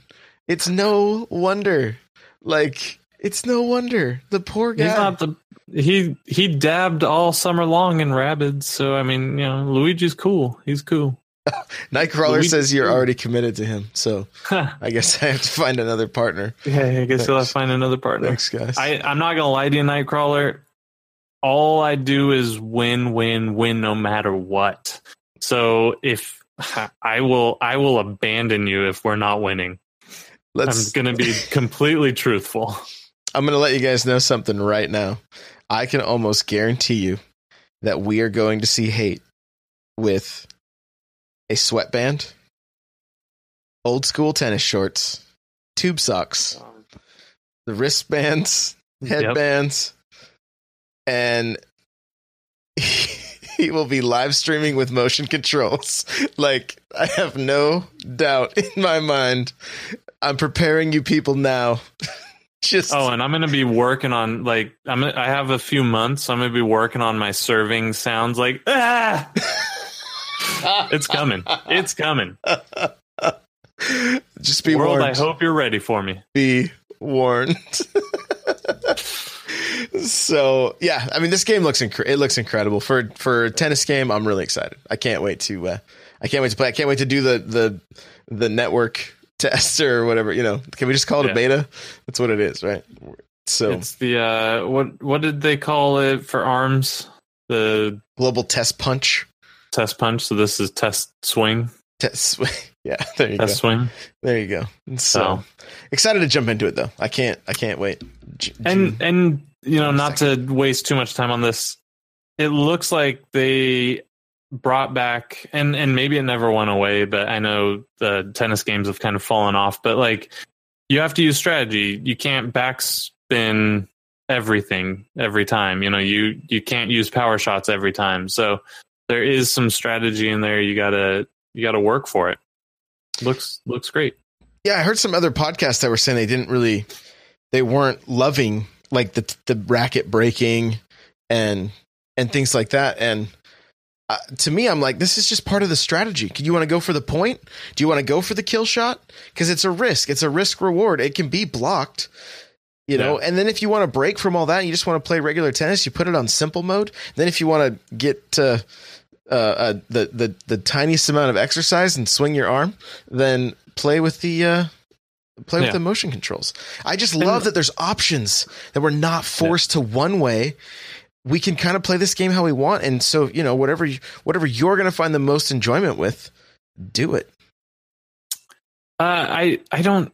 it's no wonder. Like it's no wonder. The poor guy. He's not the he he dabbed all summer long in Rabbids. So I mean, you know, Luigi's cool. He's cool. [LAUGHS] Nightcrawler Luigi- says you're already committed to him. So [LAUGHS] I guess I have to find another partner. Yeah, I guess you'll have to find another partner. Thanks, guys. I, I'm not gonna lie to you, Nightcrawler. All I do is win, win, win, no matter what. So if I will, I will abandon you if we're not winning. Let's I'm gonna be [LAUGHS] completely truthful. I'm going to let you guys know something right now. I can almost guarantee you that we are going to see hate with a sweatband, old school tennis shorts, tube socks, the wristbands, Yep. headbands, and [LAUGHS] he will be live streaming with motion controls. Like, I have no doubt in my mind. I'm preparing you people now. [LAUGHS] Just Oh, and I'm gonna be working on like I'm. I have a few months. I'm gonna be working on my serving sounds. Like ah, [LAUGHS] it's coming. It's coming. just be World, warned. I hope you're ready for me. Be warned. So yeah, I mean, this game looks inc- it looks incredible for for a tennis game. I'm really excited. I can't wait to uh, I can't wait to play. I can't wait to do the the the network [LAUGHS] test or whatever. You know, can we just call it Yeah. a beta? That's what it is, right? So It's the uh, what what did they call it for arms? The global test punch. test punch. So this is test swing. Test. Swing. [LAUGHS] Yeah, there you Test go. swing. There you go. So So excited to jump into it though. I can't. I can't wait. J- and and you know not Second. to waste too much time on this. It looks like they brought back and and maybe it never went away, but I know the tennis games have kind of fallen off. But like you have to use strategy. You can't backspin everything every time. You know you you can't use power shots every time. So there is some strategy in there. You gotta you gotta work for it. Looks looks great. Yeah, I heard some other podcasts that were saying they didn't really, they weren't loving like the the racket breaking and and things like that. And uh, to me, I'm like, this is just part of the strategy. Do you want to go for the point? Do you want to go for the kill shot? Because it's a risk. It's a risk reward. It can be blocked. You know, Yeah. and then if you want to break from all that, and you just want to play regular tennis. You put it on simple mode. Then if you want to get to uh, uh, the the the tiniest amount of exercise and swing your arm, then play with the play with the motion controls. I just love that there's options that we're not forced to one way. We can kind of play this game how we want, and so you know whatever you, whatever you're going to find the most enjoyment with, do it. Uh, I I don't.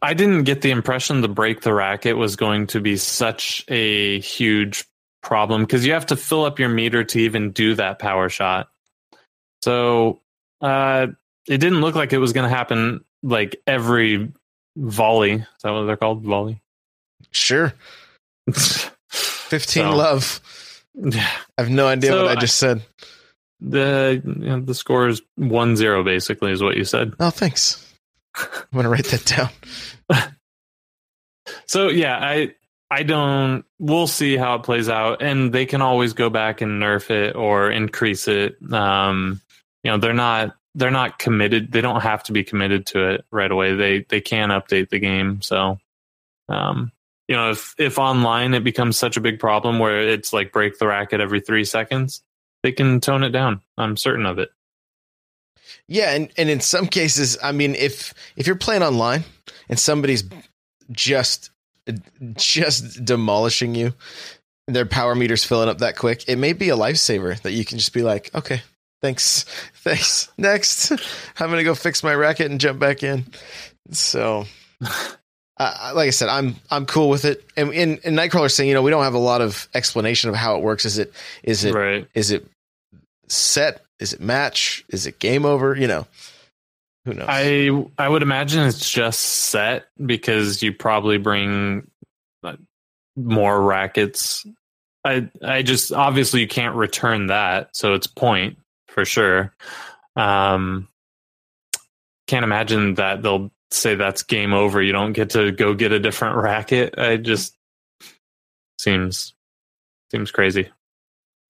I didn't get the impression the break the racket was going to be such a huge problem because you have to fill up your meter to even do that power shot. So uh, it didn't look like it was going to happen like every volley. Is that what they're called? Volley. Sure, [LAUGHS] fifteen So- love. yeah. I have no idea So what I I- just said. The you know, the score is 1-0 basically is what you said. Oh, thanks. [LAUGHS] I'm gonna write that down. [LAUGHS] So yeah, I I don't. We'll see how it plays out, and they can always go back and nerf it or increase it. Um, you know, they're not they're not committed. They don't have to be committed to it right away. They they can update the game. So, um, you know, if if online it becomes such a big problem where it's like break the racket every three seconds, they can tone it down. I'm certain of it. Yeah, and, and in some cases, I mean, if if you're playing online and somebody's just just demolishing you, their power meter's filling up that quick, it may be a lifesaver that you can just be like, okay, Thanks. [LAUGHS] Thanks. Next, [LAUGHS] I'm gonna go fix my racket and jump back in. So, [LAUGHS] uh, like I said, I'm I'm cool with it. And in, in Nightcrawler saying, you know, we don't have a lot of explanation of how it works. Is it is it right. is it set? Is it match? Is it game over? You know, who knows? I I would imagine it's just set because you probably bring more rackets. I I just obviously you can't return that, so it's point for sure. Um, can't imagine that they'll say that's game over. You don't get to go get a different [LAUGHS] racket. I just seems seems crazy.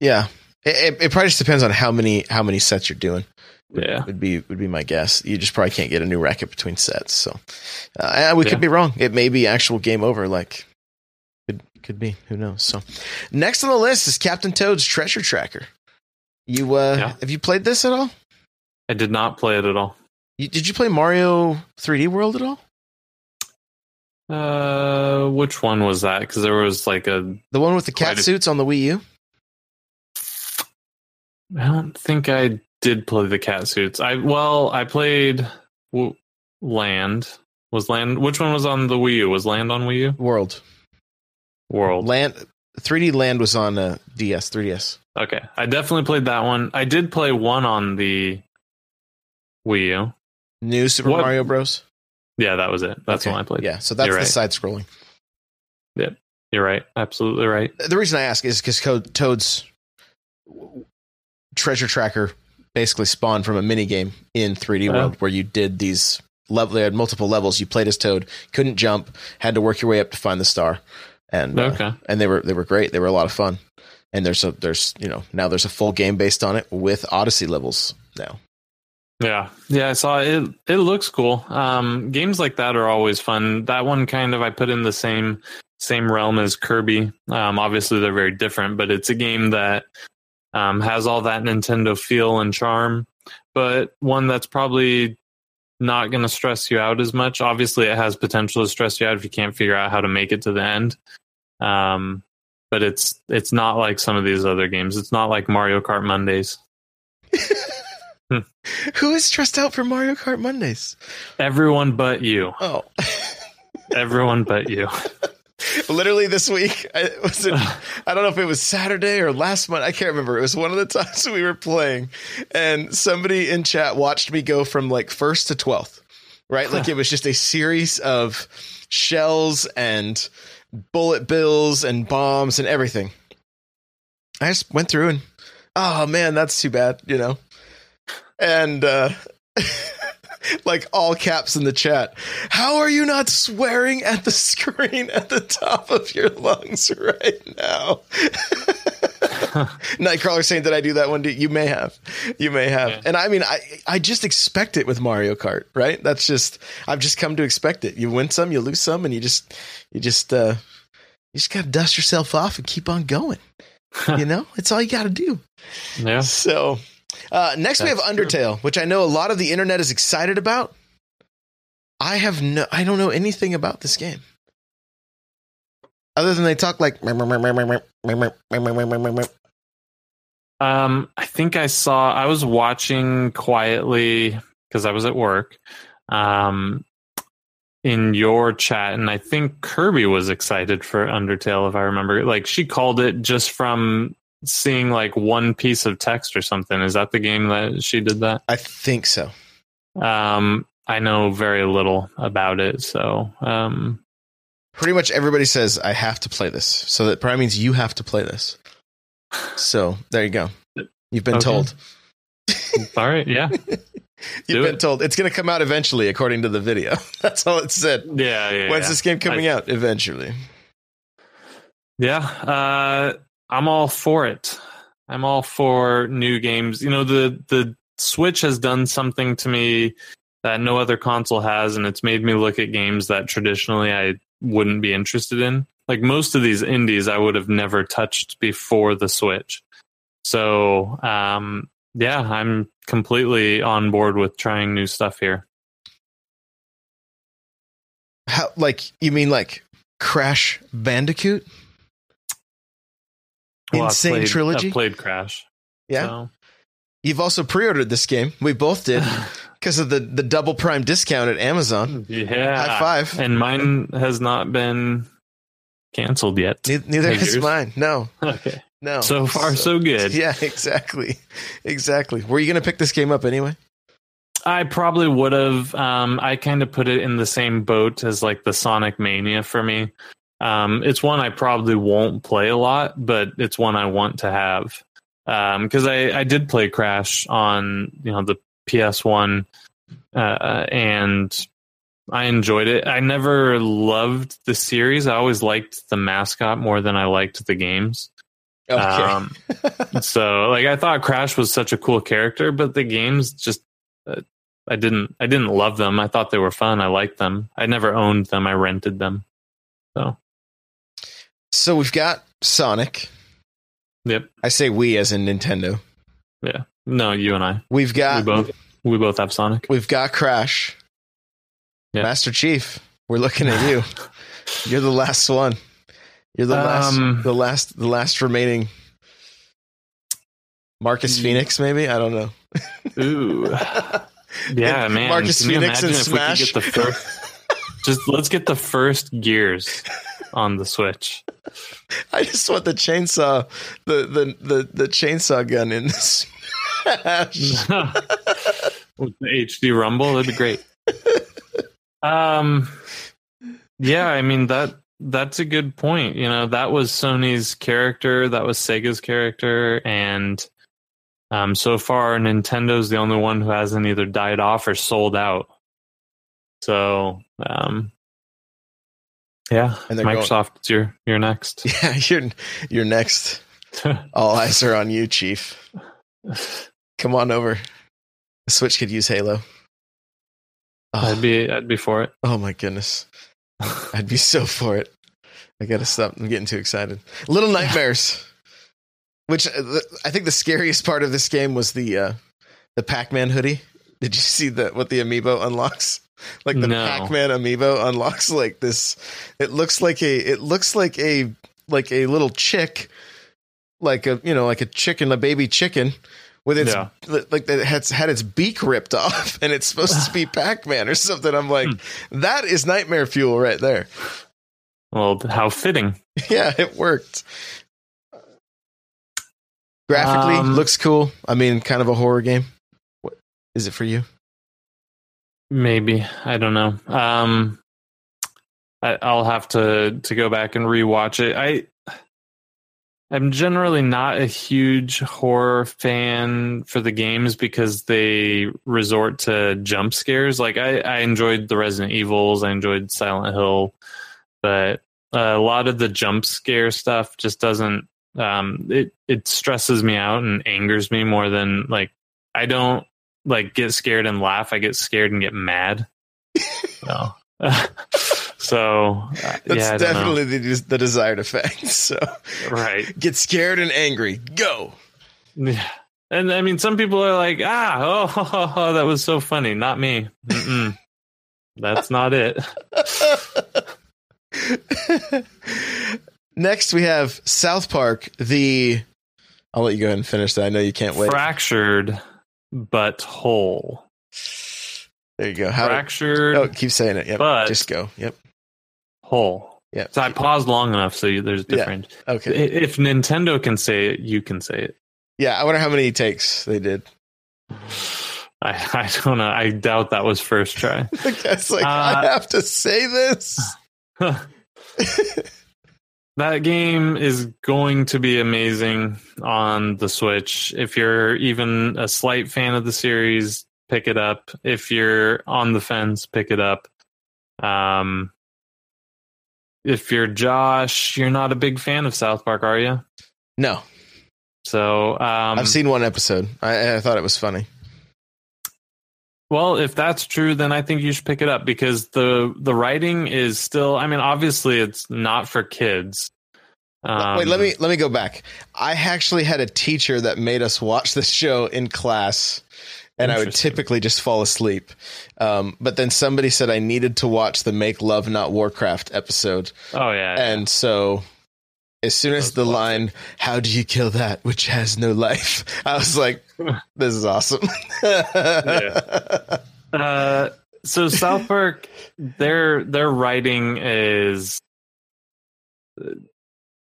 yeah, it, it, it probably just depends on how many how many sets you're doing. Yeah. would be would be my guess. You just probably can't get a new racket between sets. So uh, we Yeah. could be wrong. It may be actual game over. Like could could be. Who knows? So next on the list is Captain Toad's Treasure Tracker. You uh, Yeah. have you played this at all? I did not play it at all. You, did you play Mario 3D World at all? Uh, which one was that? Because there was like a. The one with the cat Quite a- suits on the Wii U. I don't think I did play the cat suits. I well, I played w- Land. Was Land? Which one was on the Wii U? Was Land on Wii U? World World. Land 3D Land was on uh, DS 3DS. Okay, I definitely played that one. I did play one on the Wii U. New Super What- Mario Bros. Yeah, that was it. That's Okay. the one I played. Yeah, so that's You're the right. side scrolling. Yep. You're right. Absolutely right. the reason I ask is because Toad's treasure tracker basically spawned from a mini game in 3D Oh. World where you did these level. They had multiple levels. You played as Toad, couldn't jump, had to work your way up to find the star, and uh, Okay. and they were they were great. They were a lot of fun. And there's a there's you know now there's a full game based on it with Odyssey levels now. Yeah, yeah, I saw it. It looks cool. Um, games like that are always fun. That one kind of I put in the same same realm as Kirby. Um, obviously they're very different, but it's a game that um, has all that Nintendo feel and charm, but one that's probably not going to stress you out as much. Obviously, it has potential to stress you out if you can't figure out how to make it to the end. Um, but it's it's not like some of these other games. It's not like Mario Kart Mondays. [LAUGHS] Who is stressed out for Mario Kart Mondays? Everyone but you. Oh. [LAUGHS] Everyone but you. [LAUGHS] Literally this week, I was it, I don't know if it was Saturday or last month. I can't remember. It was one of the times we were playing, and somebody in chat watched me go from like first to twelfth. Right, like it was just a series of shells and bullet bills and bombs and everything. I just went through and, oh man, that's too bad, you know. And uh [LAUGHS] like all caps in the chat. How are you not swearing at the [LAUGHS] screen at the top of your lungs right now? [LAUGHS] [LAUGHS] Nightcrawler saying that I do that one. You may have, you may have, Yeah. and I mean, I I just expect it with Mario Kart, right? That's just I've just come to expect it. You win some, you lose some, and you just you just uh you just gotta dust yourself off and keep on going. [LAUGHS] you know, it's all you gotta do. yeah. So, uh, next we have That's true. Undertale, which I know a lot of the internet is excited about. I have no, I don't know anything about this game, other than they talk like. Um, I think I saw. I was watching quietly because I was at work. Um, in your chat, and I think Kirby was excited for Undertale, if I remember. Like she called it just from seeing like one piece of text or something. Is that the game that she did that? I think so. Um, I know very little about it, so um, Pretty much everybody says I have to play this, so that probably means you have to play this. So there you go. You've been Okay. told. [LAUGHS] all right, yeah, [LAUGHS] You've Do been it. told. It's going to come out eventually, according to the video. [LAUGHS] That's all it said. yeah, yeah. When's yeah. this game coming I- out? Eventually. Yeah, uh, I'm all for it. I'm all for new games. You know, the the Switch has done something to me that no other console has, and it's made me look at games that traditionally I wouldn't be interested in. Like most of these indies, I would have never touched before the Switch. So, um, yeah, I'm completely on board with trying new stuff here. How, like you mean like Crash Bandicoot? Well, N. Sane played- trilogy. I've played Crash. yeah, so- You've also pre-ordered this game. We both did [LAUGHS] because of the the double prime discount at Amazon. Yeah. High five. And mine has not been canceled yet. Ne- Neither yours? mine. No, Okay. no. So far, so good. [LAUGHS] Yeah, exactly, exactly. Were you going to pick this game up anyway? I probably would have. Um, I kind of put it in the same boat as like the Sonic Mania for me. Um, it's one I probably won't play a lot, but it's one I want to have because I, I did play Crash on you know the PS One, uh, and I enjoyed it. I never loved the series. I always liked the mascot more than I liked the games. Okay. Um, [LAUGHS] so like I thought Crash was such a cool character, but the games just uh, I didn't I didn't love them. I thought they were fun. I liked them. I never owned them. I rented them. So so we've got Sonic. yep, I say we as in Nintendo. yeah. No, you and I. We've We got both we both have Sonic. we've got Crash. Yeah. Master Chief, we're looking at you. [LAUGHS] You're the last one. You're the last Um, the last the last remaining Marcus. Fenix, maybe? I don't know. Ooh, [LAUGHS] yeah, man. Marcus Can Fenix and Smash. we get the first? just let's get the first gears on the Switch. [LAUGHS] I just want the chainsaw the the the, the chainsaw gun in Smash. With the HD Rumble. That'd be great. Um, yeah, I mean that that's a good point. You know, that was Sony's character, that was Sega's character, and um, so far Nintendo's the only one who hasn't either died off or sold out. So, um, yeah, And going- Microsoft, it's your you're next. [LAUGHS] Yeah, you're you're next. [LAUGHS] All eyes are on you, Chief. [LAUGHS] Come on over. The Switch could use Halo. Oh, I'd be I'd be for it. oh my goodness. I'd be so for it. I gotta stop. I'm getting too excited. Little Nightmares, [LAUGHS] which uh, I think the scariest part of this game was the uh, the Pac-Man hoodie. Did you see that? What the amiibo unlocks? Like the No. Pac-Man amiibo unlocks like this. It looks like a. It looks like a like a little chick, like a you know like a chicken, a baby chicken. With its Yeah. like that had had its beak ripped [LAUGHS] off, and it's supposed to be [SIGHS] Pac Man or something. I'm like, Hmm. that is nightmare fuel right there. Well, how fitting. [LAUGHS] Yeah, it worked. Graphically, Um, looks cool. I mean, kind of a horror game. What is it for you? Maybe I don't know. Um, I, I'll have to to go back and rewatch it. I I'm generally not a huge horror fan for the games because they resort to jump scares. Like I, I enjoyed the Resident Evils, I enjoyed Silent Hill, but a lot of the jump scare stuff just doesn't. Um, it it stresses me out and angers me more than like I don't like get scared and laugh. I get scared and get mad. [LAUGHS] so, [LAUGHS] so uh, That's yeah, I don't know. definitely the, the desired effect. [LAUGHS] So right. get scared and angry. Go. Yeah. And I mean, some people are like, ah, [LAUGHS] oh, [LAUGHS] that was so funny. Not me. Mm-mm. That's not it. Next, we have South Park. The I'll let you go ahead and finish that. I know you can't wait. Fractured but whole. there you go. How? Fractured oh, keep saying it. Yep. but- Just go. Yep. Whole. Yeah. So I paused long enough so you, there's Yeah. different. Okay. If Nintendo can say it, you can say it. Yeah. I wonder how many takes they did. I, I don't know. I doubt that was first try. [LAUGHS] I guess like Uh, I have to say this. [LAUGHS] that game is going to be amazing on the Switch. If you're even a slight fan of the series, pick it up. If you're on the fence, pick it up. Um, if you're Josh, you're not a big fan of South Park, are you? No, So um, I've seen one episode. I, I thought it was funny. Well, if that's true, then I think you should pick it up because the the writing is still. I mean, obviously, it's not for kids. Um, Wait, let me let me go back. I actually had a teacher that made us watch this show in class, and I would typically just fall asleep. Um, but then somebody said I needed to watch the "Make Love Not Warcraft" episode, Oh yeah, and so As soon as the line, "How do you kill that which has no life?" [LAUGHS] I was like, [LAUGHS] "This is awesome." Yeah. [LAUGHS] Uh, so South Park, their their writing is uh,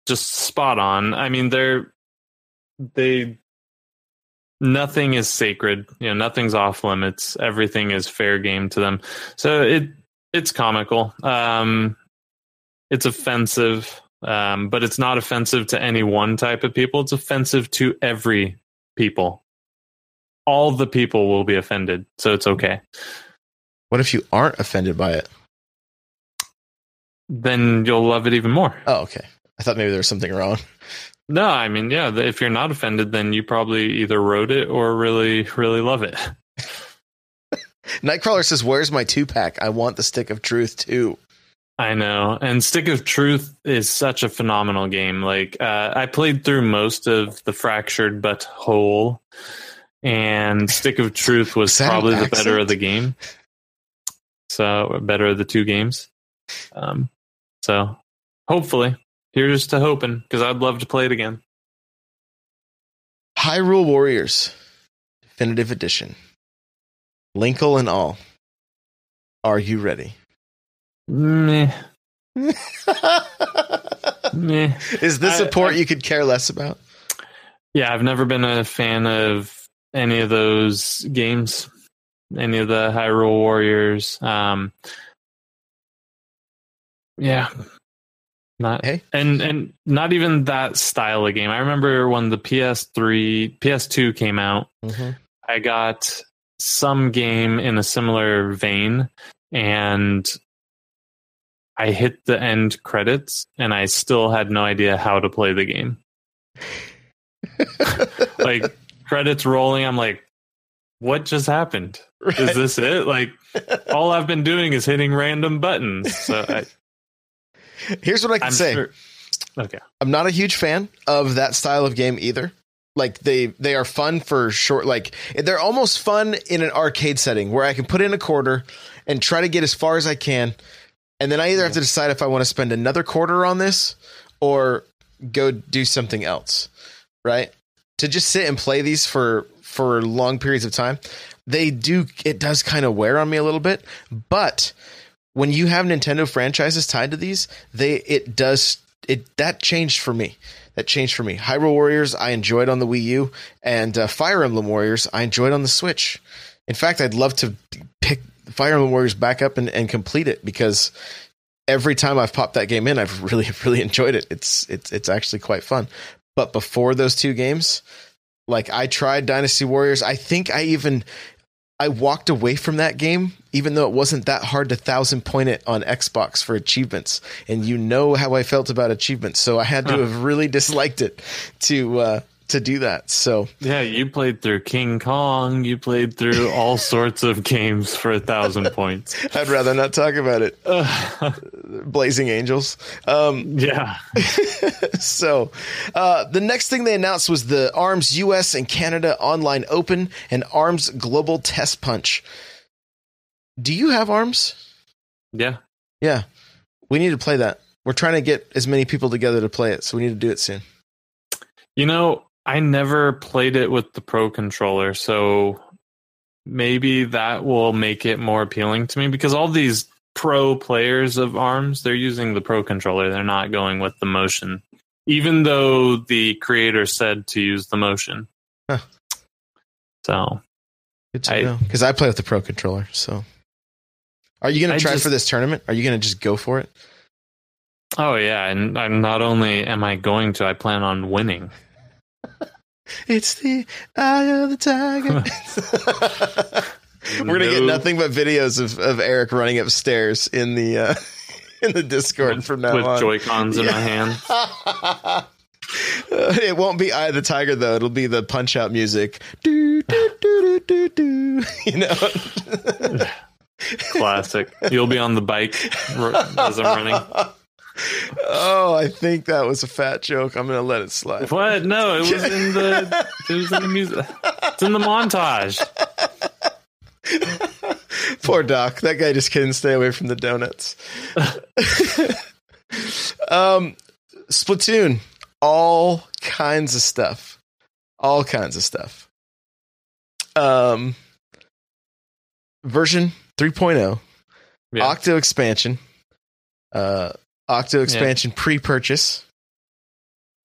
just spot on. I mean, they're they nothing is sacred. You know, nothing's off limits. Everything is fair game to them. So it it's comical. Um, it's offensive, um, but it's not offensive to any one type of people. It's offensive to every people. All the people will be offended, so it's okay. what if you aren't offended by it? Then you'll love it even more. Oh, okay. I thought maybe there was something wrong. No, I mean, yeah, if you're not offended, then you probably either wrote it or really, really love it. [LAUGHS] Nightcrawler says, "Where's my two pack? I want the stick of truth too." I know. And Stick of Truth is such a phenomenal game. Like, uh, I played through most of the Fractured But Whole, and Stick of Truth was Is that an probably the better of the game. So, better of the two games. Um, so, hopefully, here's to hoping, because I'd love to play it again. Hyrule Warriors, definitive edition, Linkle and all. Are you ready? Meh, [LAUGHS] meh. Is this I- a port I- you could care less about? Yeah, I've never been a fan of any of those games, any of the Hyrule Warriors. Um, yeah, not Hey. and and not even that style of game. I remember when the PS3, PS2 came out. Mm-hmm. I got some game in a similar vein, and I hit the end credits, and I still had no idea how to play the game. [LAUGHS] like credits rolling i'm like what just happened is this it like all i've been doing is hitting random buttons so I, Here's what I can i'm say. sure okay I'm not a huge fan of that style of game either. Like they they are fun for short like they're almost fun in an arcade setting where I can put in a quarter and try to get as far as I can and then I either have to decide if I want to spend another quarter on this or go do something else. Right? To just sit and play these for for long periods of time, they do it does kind of wear on me a little bit, but when you have Nintendo franchises tied to these, they it does it that changed for me. That changed for me. Hyrule Warriors I enjoyed on the Wii U, and uh, Fire Emblem Warriors I enjoyed on the Switch. In fact, I'd love to pick Fire Emblem Warriors back up and, and complete it because every time I've popped that game in, I've [LAUGHS] really really enjoyed it. It's it's it's actually quite fun. But before those two games, like I tried Dynasty Warriors. I think I even I walked away from that game, even though it wasn't that hard to thousand point it on Xbox for achievements. And you know how I felt about achievements, so I had to Huh. have really disliked it to uh, to do that. So yeah you played through king kong you played through all [LAUGHS] sorts of games for a thousand [LAUGHS] points I'd rather not talk about it. [LAUGHS] Blazing Angels. Um, yeah so uh, the next thing they announced was the arms us and canada online open and arms global test punch do you have arms? Yeah. Yeah. We need to play that. We're trying to get as many people together to play it so we need to do it soon. You know i never played it with the pro controller so maybe that will make it more appealing to me because all these pro players of arms they're using the pro controller. They're not going with the motion even though the creator said to use the motion. Huh. so good to I- know. Because i play with the pro controller so are you going to try just- for this tournament are you going to just go for it oh yeah and I'm not only am i going to i plan on winning [LAUGHS] it's the eye of the tiger [LAUGHS] [LAUGHS] We're gonna get nothing but videos of, of Eric running upstairs in the uh, in the Discord from now with on. joy cons in my hand Uh, it won't be Eye of the Tiger though. It'll be the punch out music. Do, do, do, do, do, do. You know. Classic you'll be on the bike as i'm running oh, I think that was a fat joke. I'm gonna let it slide. What? No, it was in the it was in the music. It's in the montage. [LAUGHS] Poor Doc. That guy just couldn't stay away from the donuts. [LAUGHS] um, Splatoon, all kinds of stuff, all kinds of stuff. Um, version 3.0, Yeah. Octo expansion, uh, Octo expansion pre-purchase.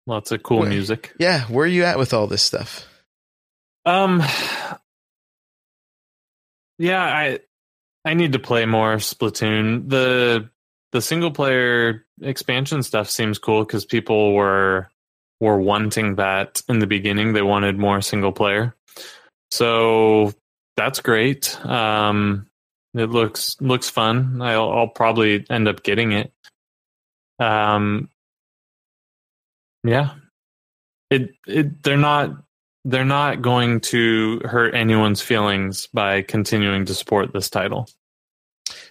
Lots of cool Where- music. Yeah, where are you at with all this stuff? Um Yeah, I I need to play more Splatoon. The the single player expansion stuff seems cool cuz people were were wanting that in the beginning. They wanted more single player. So that's great. Um it looks looks fun. I'll, I'll probably end up getting it. Um yeah. It it they're not they're not going to hurt anyone's feelings by continuing to support this title.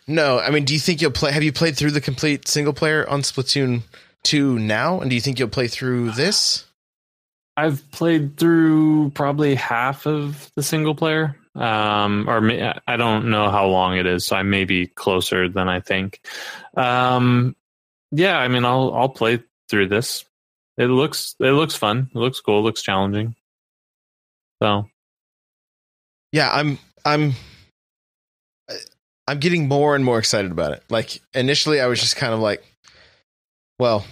No, I mean, do you think you'll play? Have you played through the complete single player on Splatoon 2 now? And do you think you'll play through this? I've played through probably half of the single player, um, or may, I don't know how long it is, so I may be closer than I think. Um, yeah, I mean, I'll I'll play through this. It looks it looks fun. It looks cool. It looks challenging. So Yeah, I'm I'm I'm getting more and more excited about it. Like initially I was just kind of like well,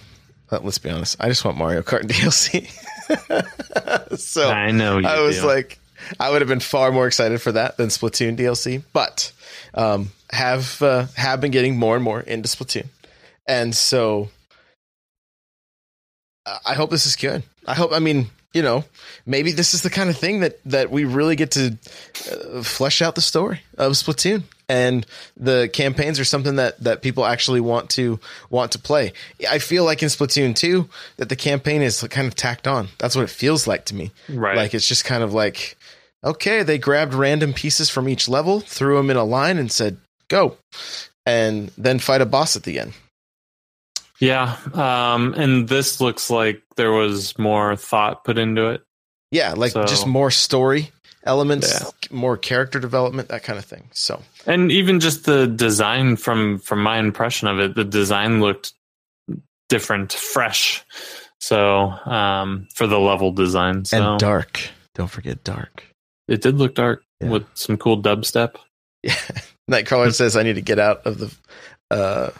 let's be honest. I just want Mario Kart [LAUGHS] DLC. [LAUGHS] so I know you I was do. like I would have been far more excited for that than Splatoon DLC, but um have uh, have been getting more and more into Splatoon. And so I hope this is good. I hope I mean, you know, maybe this is the kind of thing that that we really get to uh, flesh out the story of Splatoon and the campaigns are something that that people actually want to want to play. I feel like in Splatoon 2 that the campaign is kind of tacked on. That's what it feels like to me. right. Like it's just kind of like okay, they grabbed random pieces from each level, threw them in a line and said, "Go." And then fight a boss at the end. Yeah, um, and this looks like there was more thought put into it. Yeah, like So- just more story elements, Yeah. more character development, that kind of thing. So, And even just the design from from my impression of it, the design looked different, fresh. So, um, for the level design, so and dark. Don't forget dark. It did look dark Yeah. with some cool dubstep. [LAUGHS] Yeah. Nightcrawler says I need to get out of the uh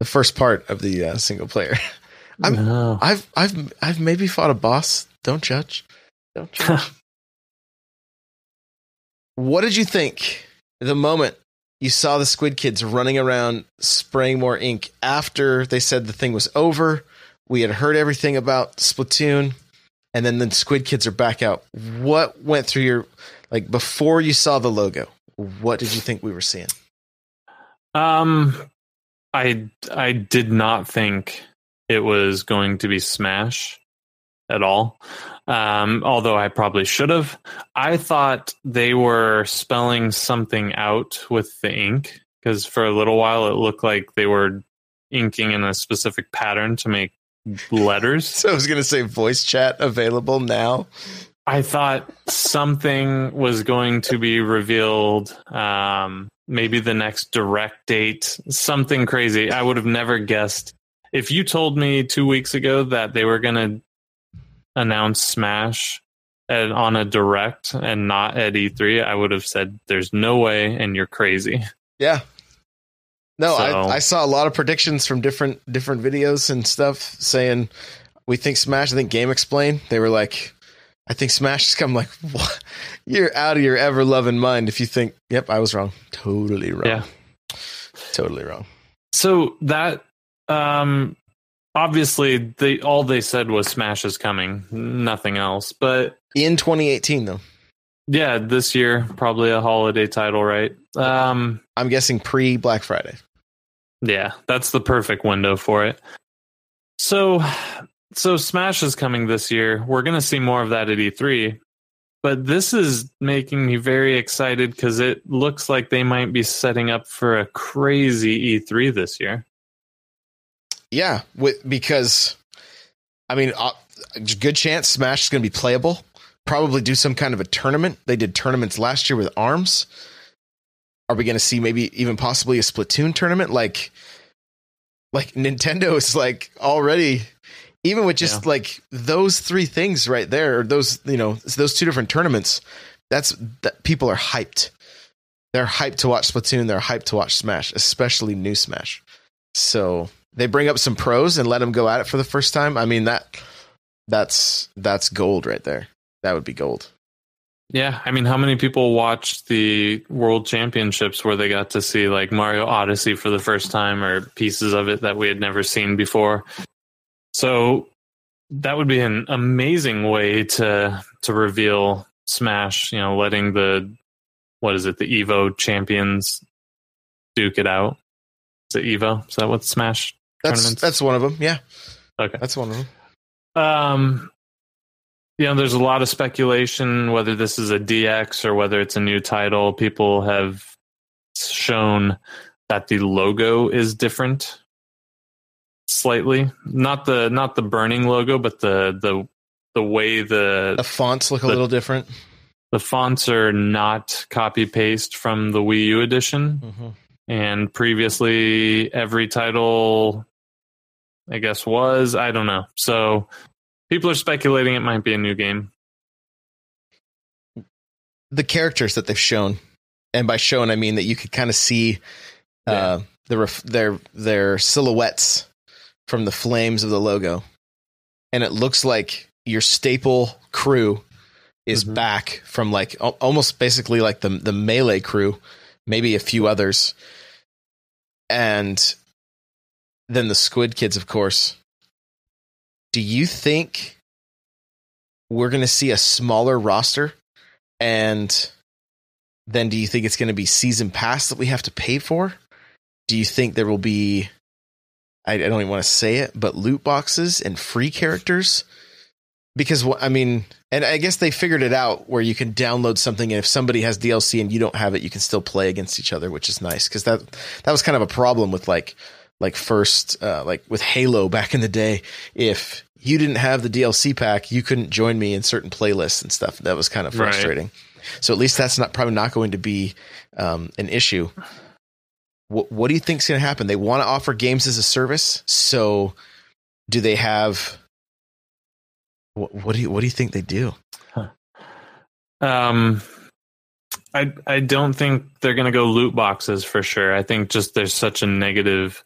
the first part of the uh, single player. [LAUGHS] I'm- No. I've I've I've maybe fought a boss. Don't judge. Don't [LAUGHS] judge. what did you think the moment you saw the Squid Kids running around spraying more ink after they said the thing was over? We had heard everything about Splatoon, and then the Squid Kids are back out. What went through your like before you saw the logo? What did you think we were seeing? Um, I I did not think it was going to be Smash at all. Um, although I probably should have. I thought they were spelling something out with the ink because for a little while it looked like they were inking in a specific pattern to make letters. [LAUGHS] So I was gonna say voice chat available now. I thought something was going to be revealed. Um, maybe the next direct date, something crazy. I would have never guessed. If you told me two weeks ago that they were going to announce Smash at, on a direct and not at E3, I would have said, "There's no way," and you're crazy. Yeah. No, So- I, I saw a lot of predictions from different different videos and stuff saying we think Smash. I think GameXplain. They were like, I think Smash is coming. [LAUGHS] Like, what? You're out of your ever loving mind if you think. Yep, I was wrong. Totally wrong. Yeah. Totally wrong. So that um obviously they all they said was Smash is coming, nothing else. But In 2018, though, Yeah, this year probably a holiday title, right? Um, I'm guessing pre Black Friday. Yeah, that's the perfect window for it. So, so Smash is coming this year. We're gonna see more of that at E3, but this is making me very excited because it looks like they might be setting up for a crazy E3 this year. Yeah, with because I mean, uh, good chance Smash is going to be playable. Probably do some kind of a tournament. They did tournaments last year with Arms. Are we going to see maybe even possibly a Splatoon tournament? Like, like Nintendo is like already even with just Yeah. like those three things right there, or those you know those two different tournaments, that's that people are hyped. They're hyped to watch Splatoon. They're hyped to watch Smash, especially new Smash. So they bring up some pros and let them go at it for the first time. I mean that that's that's gold right there. That would be gold. Yeah, I mean, how many people watched the World Championships where they got to see like Mario Odyssey for the first time or pieces of it that we had never seen before? So that would be an amazing way to to reveal Smash. You know, letting the what is it, the Evo champions duke it out. Is it Evo? Is that what Smash That's tournaments? that's one of them. Yeah, okay. that's one of them. Um, you know, there's a lot of speculation whether this is a DX or whether it's a new title. People have shown that the logo is different slightly. Not the not the burning logo, but the the the way the The fonts look a little different. the fonts are not copy paste from the Wii U edition. Mm-hmm. And previously, every title, I guess, was. I don't know. So people are speculating it might be a new game. the characters that they've shown, and by shown I mean that you could kind of see uh, the ref- their their silhouettes from the flames of the logo, and it looks like your staple crew is Mhm. back from like al- almost basically like the the melee crew, maybe a few others, and then the Squid Kids, of course. Do you think we're going to see a smaller roster? And then do you think it's going to be season pass that we have to pay for? Do you think there will be I, I don't even want to say it, but loot boxes and free characters? Because I mean, and I guess they figured it out where you can download something and if somebody has DLC and you don't have it, you can still play against each other, which is nice because that that was kind of a problem with like like first uh, like with Halo back in the day. If you didn't have the DLC pack, you couldn't join me in certain playlists and stuff. That was kind of Right. frustrating. So at least that's not probably not going to be um, an issue. What, what do you think is going to happen? They want to offer games as a service. So do they have? What, what do you What do you think they do? Um, I I don't think they're gonna go loot boxes for sure. I think just there's such a negative.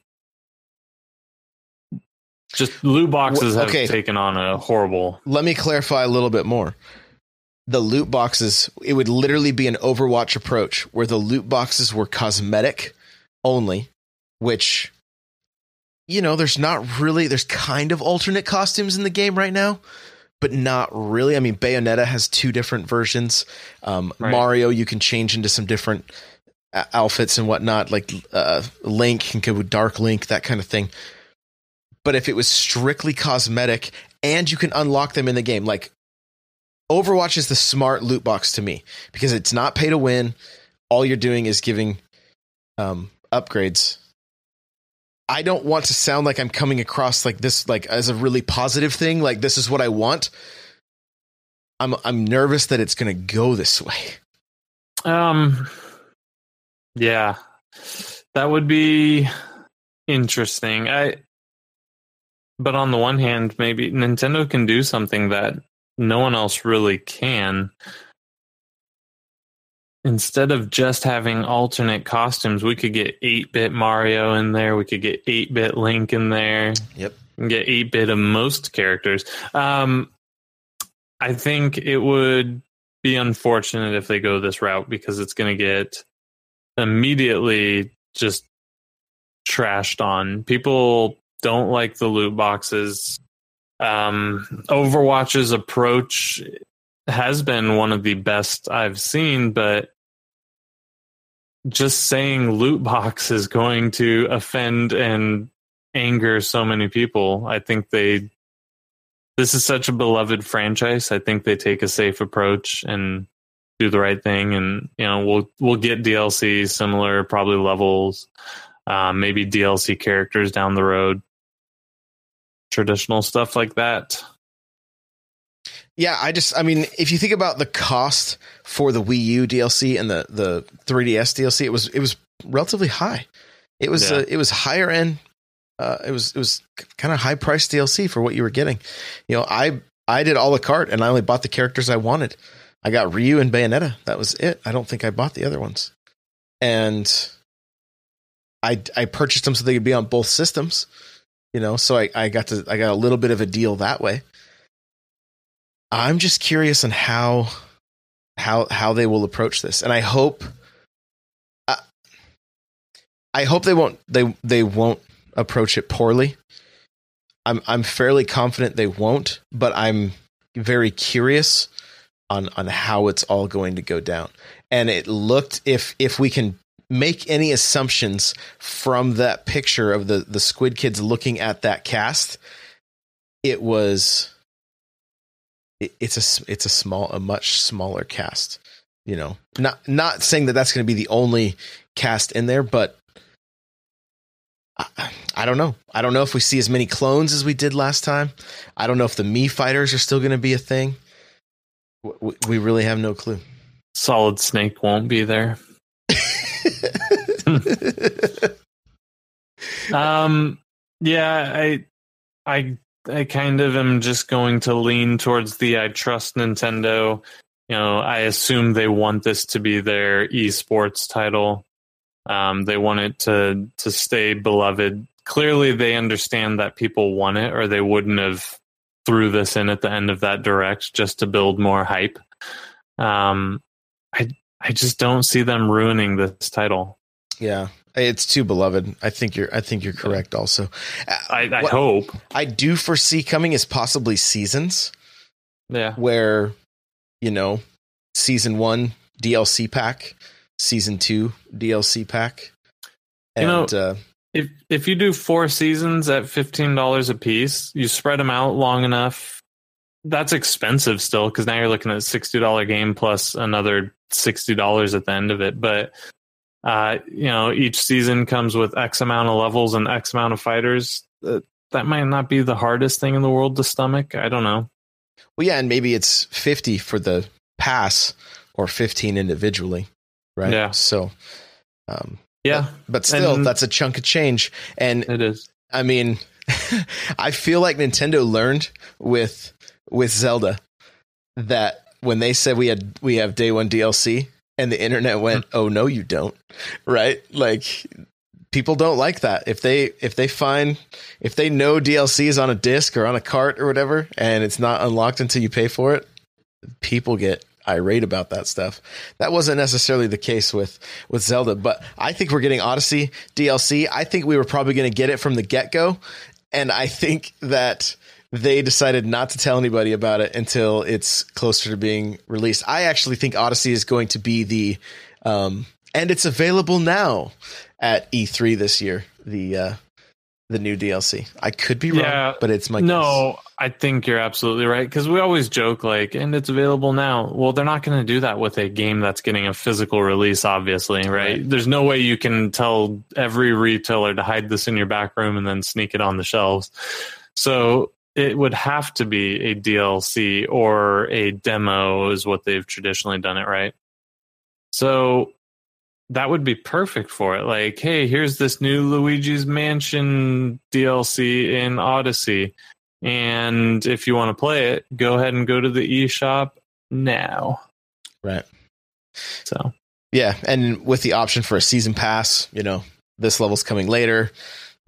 Just loot boxes have okay. taken on a horrible. Let me clarify a little bit more. The loot boxes, it would literally be an Overwatch approach where the loot boxes were cosmetic only, which, you know, there's not really, there's kind of alternate costumes in the game right now, but not really. I mean, Bayonetta has two different versions. Um, Right. Mario, you can change into some different uh, outfits and whatnot, like uh, Link can go with Dark Link, that kind of thing. But if it was strictly cosmetic and you can unlock them in the game, like Overwatch is the smart loot box to me because it's not pay to win. All you're doing is giving um, upgrades. I don't want to sound like I'm coming across like this, like as a really positive thing. Like this is what I want. I'm I'm nervous that it's going to go this way. Um, yeah, that would be interesting. I, but on the one hand, maybe Nintendo can do something that no one else really can. Instead of just having alternate costumes, we could get 8 bit Mario in there. We could get 8 bit Link in there. Yep. And get 8 bit of most characters. Um, I think it would be unfortunate if they go this route because it's going to get immediately just trashed on. People don't like the loot boxes. Um, Overwatch's approach has been one of the best I've seen, but just saying loot box is going to offend and anger so many people. I think they this is such a beloved franchise. I think they take a safe approach and do the right thing and you know we'll we'll get DLC similar probably levels um, maybe DLC characters down the road traditional stuff like that Yeah, I just I mean, if you think about the cost for the Wii U DLC and the the 3DS DLC, it was it was relatively high. It was Yeah. uh, it was higher end uh, it was it was kind of high priced DLC for what you were getting. You know, I I did all the cart and I only bought the characters I wanted. I got Ryu and Bayonetta. That was it. I don't think I bought the other ones. And I I purchased them so they could be on both systems. You know, so I, I got to I got a little bit of a deal that way. I'm just curious on how how how they will approach this, and I hope I, I hope they won't they they won't approach it poorly. I'm I'm fairly confident they won't, but I'm very curious on on how it's all going to go down. And it looked if if we can make any assumptions from that picture of the the squid kids looking at that cast, it was it, it's a it's a small a much smaller cast. You know, not not saying that that's going to be the only cast in there, but I, I don't know. I don't know if we see as many clones as we did last time. I don't know if the Mii fighters are still going to be a thing. We, we really have no clue. Solid Snake won't be there. [LAUGHS] um yeah, I I I kind of am just going to lean towards the I trust Nintendo. You know, I assume they want this to be their esports title. Um, they want it to to stay beloved. Clearly, they understand that people want it, or they wouldn't have threw this in at the end of that direct just to build more hype. Um, I I just don't see them ruining this title. Yeah, it's too beloved. I think you're. I think you're correct. Also, I, I hope I do foresee coming is possibly seasons. Yeah, where you know, season one DLC pack, season two DLC pack. And, you know, uh, if if you do four seasons at fifteen dollars a piece, you spread them out long enough. That's expensive still because now you're looking at a sixty dollar game plus another sixty dollars at the end of it. But uh, you know, each season comes with X amount of levels and X amount of fighters. Uh, that might not be the hardest thing in the world to stomach. I don't know. Well, yeah, and maybe it's fifty for the pass or fifteen individually right? Yeah. So, um, yeah, but, but still, and that's a chunk of change, and it is. I mean, [LAUGHS] I feel like Nintendo learned with with Zelda that when they said we had we have day one DLC, and the internet went, hmm. "Oh no, you don't," right? Like people don't like that. If they if they find if they know DLC is on a disc or on a cart or whatever, and it's not unlocked until you pay for it, people get irate about that stuff. That wasn't necessarily the case with with Zelda, but I think we're getting Odyssey DLC. I think we were probably going to get it from the get go, and I think that they decided not to tell anybody about it until it's closer to being released. I actually think Odyssey is going to be the, um, and it's available now at E3 this year. The uh, the new DLC. I could be wrong, yeah, but it's my no. Guess. I think you're absolutely right because we always joke like, and it's available now. Well, they're not going to do that with a game that's getting a physical release, obviously, right? right? There's no way you can tell every retailer to hide this in your back room and then sneak it on the shelves. So it would have to be a DLC or a demo, is what they've traditionally done it, right? So that would be perfect for it. Like, hey, here's this new Luigi's Mansion DLC in Odyssey. And if you want to play it, go ahead and go to the eShop now. Right. So, yeah. And with the option for a season pass, you know, this level's coming later.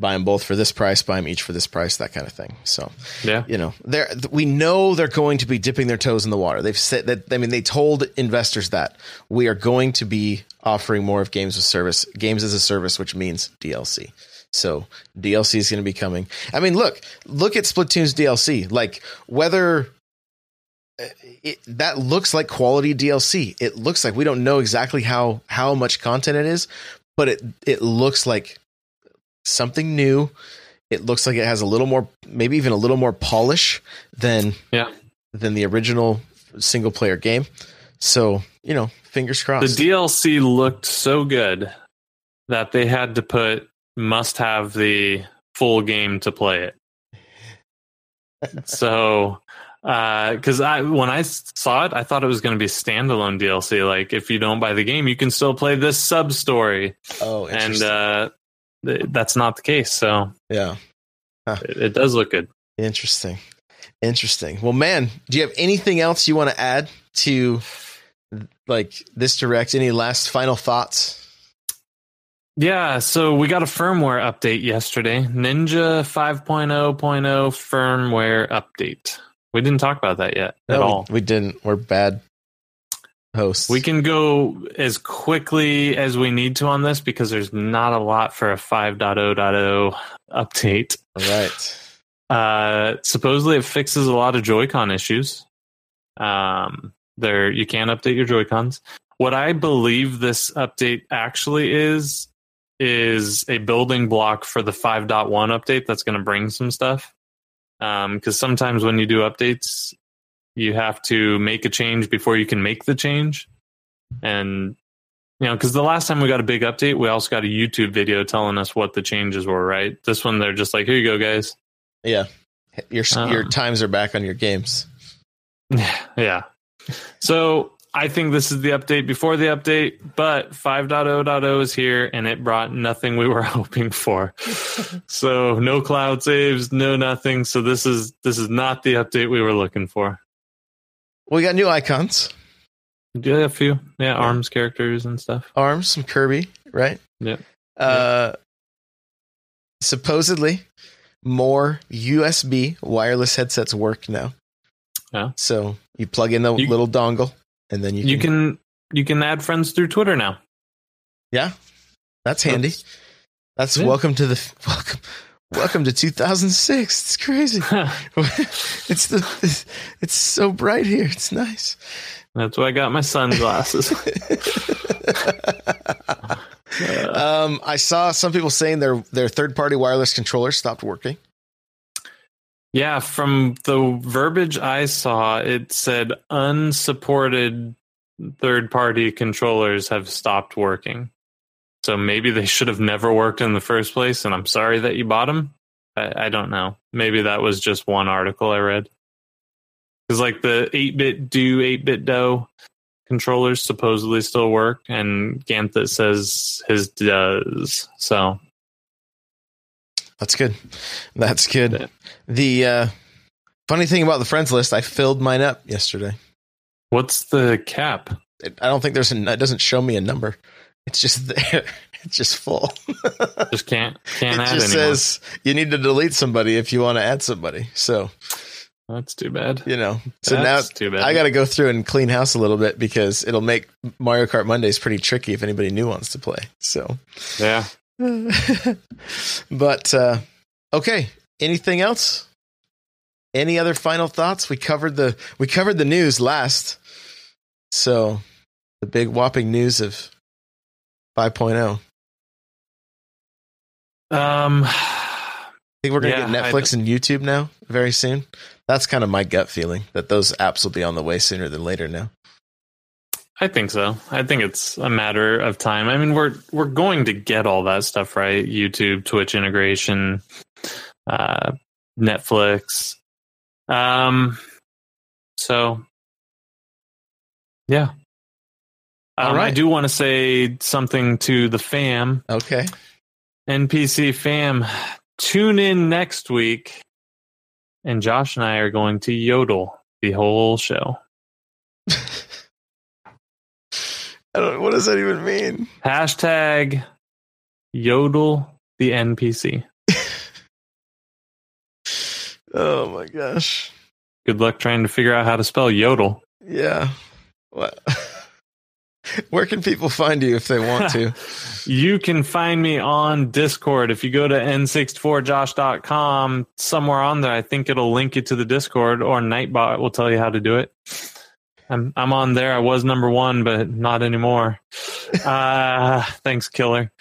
Buy them both for this price, buy them each for this price, that kind of thing. So, yeah, you know, they're, we know they're going to be dipping their toes in the water. They've said that, I mean, they told investors that we are going to be offering more of games of service, games as a service, which means DLC. So DLC is going to be coming. I mean, look, look at Splatoon's DLC. Like whether uh, it, that looks like quality DLC. It looks like we don't know exactly how how much content it is, but it it looks like something new. It looks like it has a little more, maybe even a little more polish than yeah than the original single player game. So you know, fingers crossed. The DLC looked so good that they had to put must have the full game to play it. [LAUGHS] so because uh, I when I saw it, I thought it was going to be standalone DLC. Like if you don't buy the game, you can still play this sub story. Oh, and uh, that's not the case. So Yeah. it, it does look good. Interesting. Interesting. Well, man, do you have anything else you want to add to like this direct? Any last final thoughts? Yeah, so we got a firmware update yesterday. Ninja 5.0.0 firmware update. We didn't talk about that yet at No, we- all. We, didn't. We're bad hosts. We can go as quickly as we need to on this because there's not a lot for a 5.0.0 update. All right. Uh, supposedly it fixes a lot of Joy-Con issues. Um, there you can update your Joy-Cons. What I believe this update actually is is a building block for the 5.1 update that's going to bring some stuff. Um, because sometimes when you do updates, you have to make a change before you can make the change. And you know, because the last time we got a big update, we also got a YouTube video telling us what the changes were. Right? This one, they're just like, "Here you go, guys." Yeah. Your your Uh. times are back on your games. [LAUGHS] yeah. So I think this is the update before the update, but 5.0.0 is here and it brought nothing we were [LAUGHS] hoping for. [LAUGHS] so no cloud saves, no nothing. So this is this is not the update we were looking for. We got new icons, Yeah, a few. Yeah, arms characters and stuff. arms, some Kirby, right? Yep. Uh, supposedly, more USB wireless headsets work now. Yeah. So you plug in the You- little dongle, and then you can, You can you can add friends through Twitter now. yeah, that's handy. That's Yeah. welcome to the [LAUGHS] welcome. Welcome to 2006. It's crazy. [LAUGHS] [LAUGHS] it's the it's, it's so bright here. It's nice. That's why I got my sunglasses. [LAUGHS] um, I saw some people saying their their third party wireless controller stopped working. Yeah, from the verbiage I saw, it said unsupported third party controllers have stopped working. So maybe they should have never worked in the first place, and I'm sorry that you bought them. I, I don't know. Maybe that was just one article I read. Because, like, the 8BitDo, 8 bit do controllers supposedly still work, and Ganthet says his does. So, That's good. That's good. Yeah. The uh, funny thing about the friends list, I filled mine up yesterday. what's the cap? I don't think there's a. It doesn't show me a number. It's just there. [LAUGHS] It's just full. [LAUGHS] Just can't can't it add just anymore. says you need to delete somebody if you want to add somebody. So That's too bad. you know. So That's now too bad. I got to go through and clean house a little bit because it'll make Mario Kart Mondays pretty tricky if anybody new wants to play. So, yeah. [LAUGHS] but uh, okay. Anything else? Any other final thoughts? We covered the we covered the news last. So the big whopping news of. 5.0. Um, I think we're going to Yeah, get Netflix and YouTube now very soon. That's kind of my gut feeling that those apps will be on the way sooner than later now. I think so. I think it's a matter of time. I mean, we're we're going to get all that stuff right. YouTube, Twitch integration, uh, Netflix. Um, so yeah. Um, I do want to say something to the fam, Okay. NPC fam. Tune in next week, and Josh and I are going to yodel the whole show. [LAUGHS] I don't what does that even mean? Hashtag yodel the NPC. [LAUGHS] Oh my gosh. Good luck trying to figure out how to spell yodel. Yeah. What? [LAUGHS] [LAUGHS] Where can people find you if they want to? [LAUGHS] You can find me on Discord. If you go to n64josh.com, somewhere on there, I think it'll link you to the Discord or Nightbot will tell you how to do it. I'm I'm on there. I was number one, but not anymore. [LAUGHS] Uh, thanks, Killer.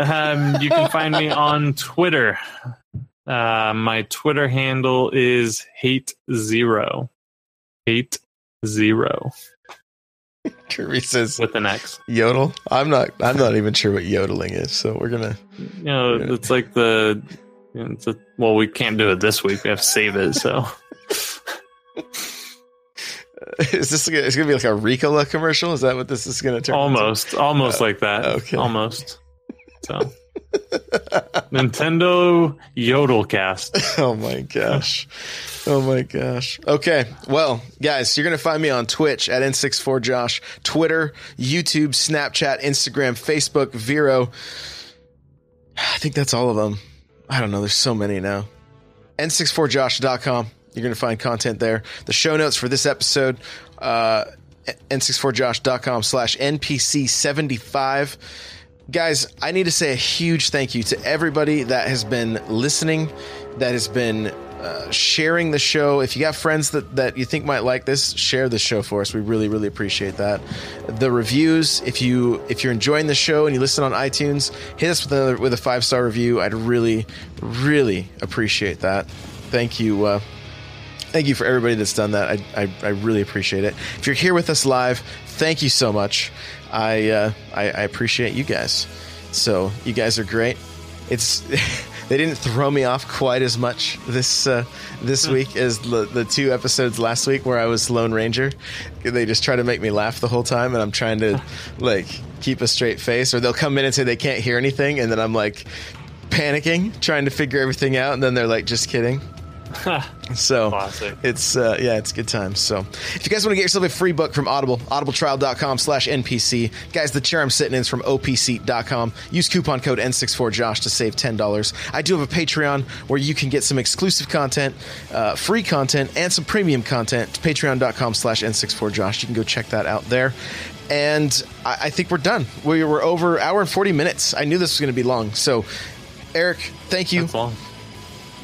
Um, you can find me on Twitter. Uh, my Twitter handle is hate zero. Hate zero [LAUGHS] Kirby says with an X. yodel. I'm not I'm not even sure what yodeling is, so we're gonna You know, it's like the. It's a, well, we can't do it this week. We have to save it. So [LAUGHS] is this gonna, it's gonna be like a Ricola commercial? Is that what this is gonna turn into? almost, almost uh, like that. okay. Almost. So [LAUGHS] Nintendo Yodelcast. [LAUGHS] Oh my gosh. Oh my gosh. Okay. Well, guys, you're going to find me on Twitch at N64Josh, Twitter, YouTube, Snapchat, Instagram, Facebook, Vero. I think that's all of them. I don't know. There's so many now. N64Josh.com. You're going to find content there. The show notes for this episode, uh, N64Josh.com slash NPC75 guys, I need to say a huge thank you to everybody that has been listening, that has been uh, sharing the show. If you got friends that, that you think might like this, share the show for us. We really, really appreciate that. The reviews, if you if you're enjoying the show and you listen on iTunes, hit us with another with a five star review. I'd really, really appreciate that. Thank you. Uh, thank you for everybody that's done that. I, I, I really appreciate it. If you're here with us live, thank you so much. I, uh, I, I appreciate you guys. So you guys are great. It's [LAUGHS] they didn't throw me off quite as much this uh, this week as the, the two episodes last week where I was Lone Ranger. They just try to make me laugh the whole time, and I'm trying to [LAUGHS] like keep a straight face. Or they'll come in and say they can't hear anything, and then I'm like panicking, trying to figure everything out, and then they're like, "Just kidding." [LAUGHS] so Classic. it's uh, yeah it's good times. So if you guys want to get yourself a free book from audible audibletrial.com slash npc guys the chair i'm sitting in is from opseat.com use coupon code n64josh to save $10 i do have a patreon where you can get some exclusive content uh, free content and some premium content. Patreon.com slash n64josh you can go check that out there. And I, I think we're done. We were over hour and 40 minutes. I knew this was going to be long. So eric thank you. That's long.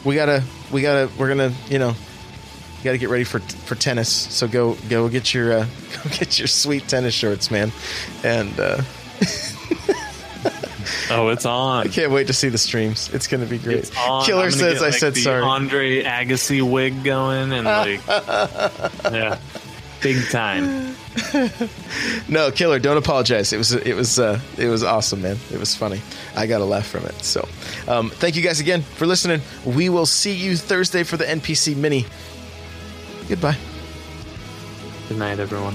we gotta we gotta we're gonna you know you gotta get ready for for tennis. So go go get your uh, [LAUGHS] go get your sweet tennis shorts man. And uh [LAUGHS] Oh, it's on. i can't wait to see the streams. It's gonna be great. Killer says get, i like, said sorry. Andre Agassi wig going and like, [LAUGHS] yeah, big time. [LAUGHS] no killer don't apologize. It was it was uh it was awesome man. It was funny. I got a laugh from it so um thank you guys again for listening. We will see you thursday for the npc mini. Goodbye. Good night, everyone.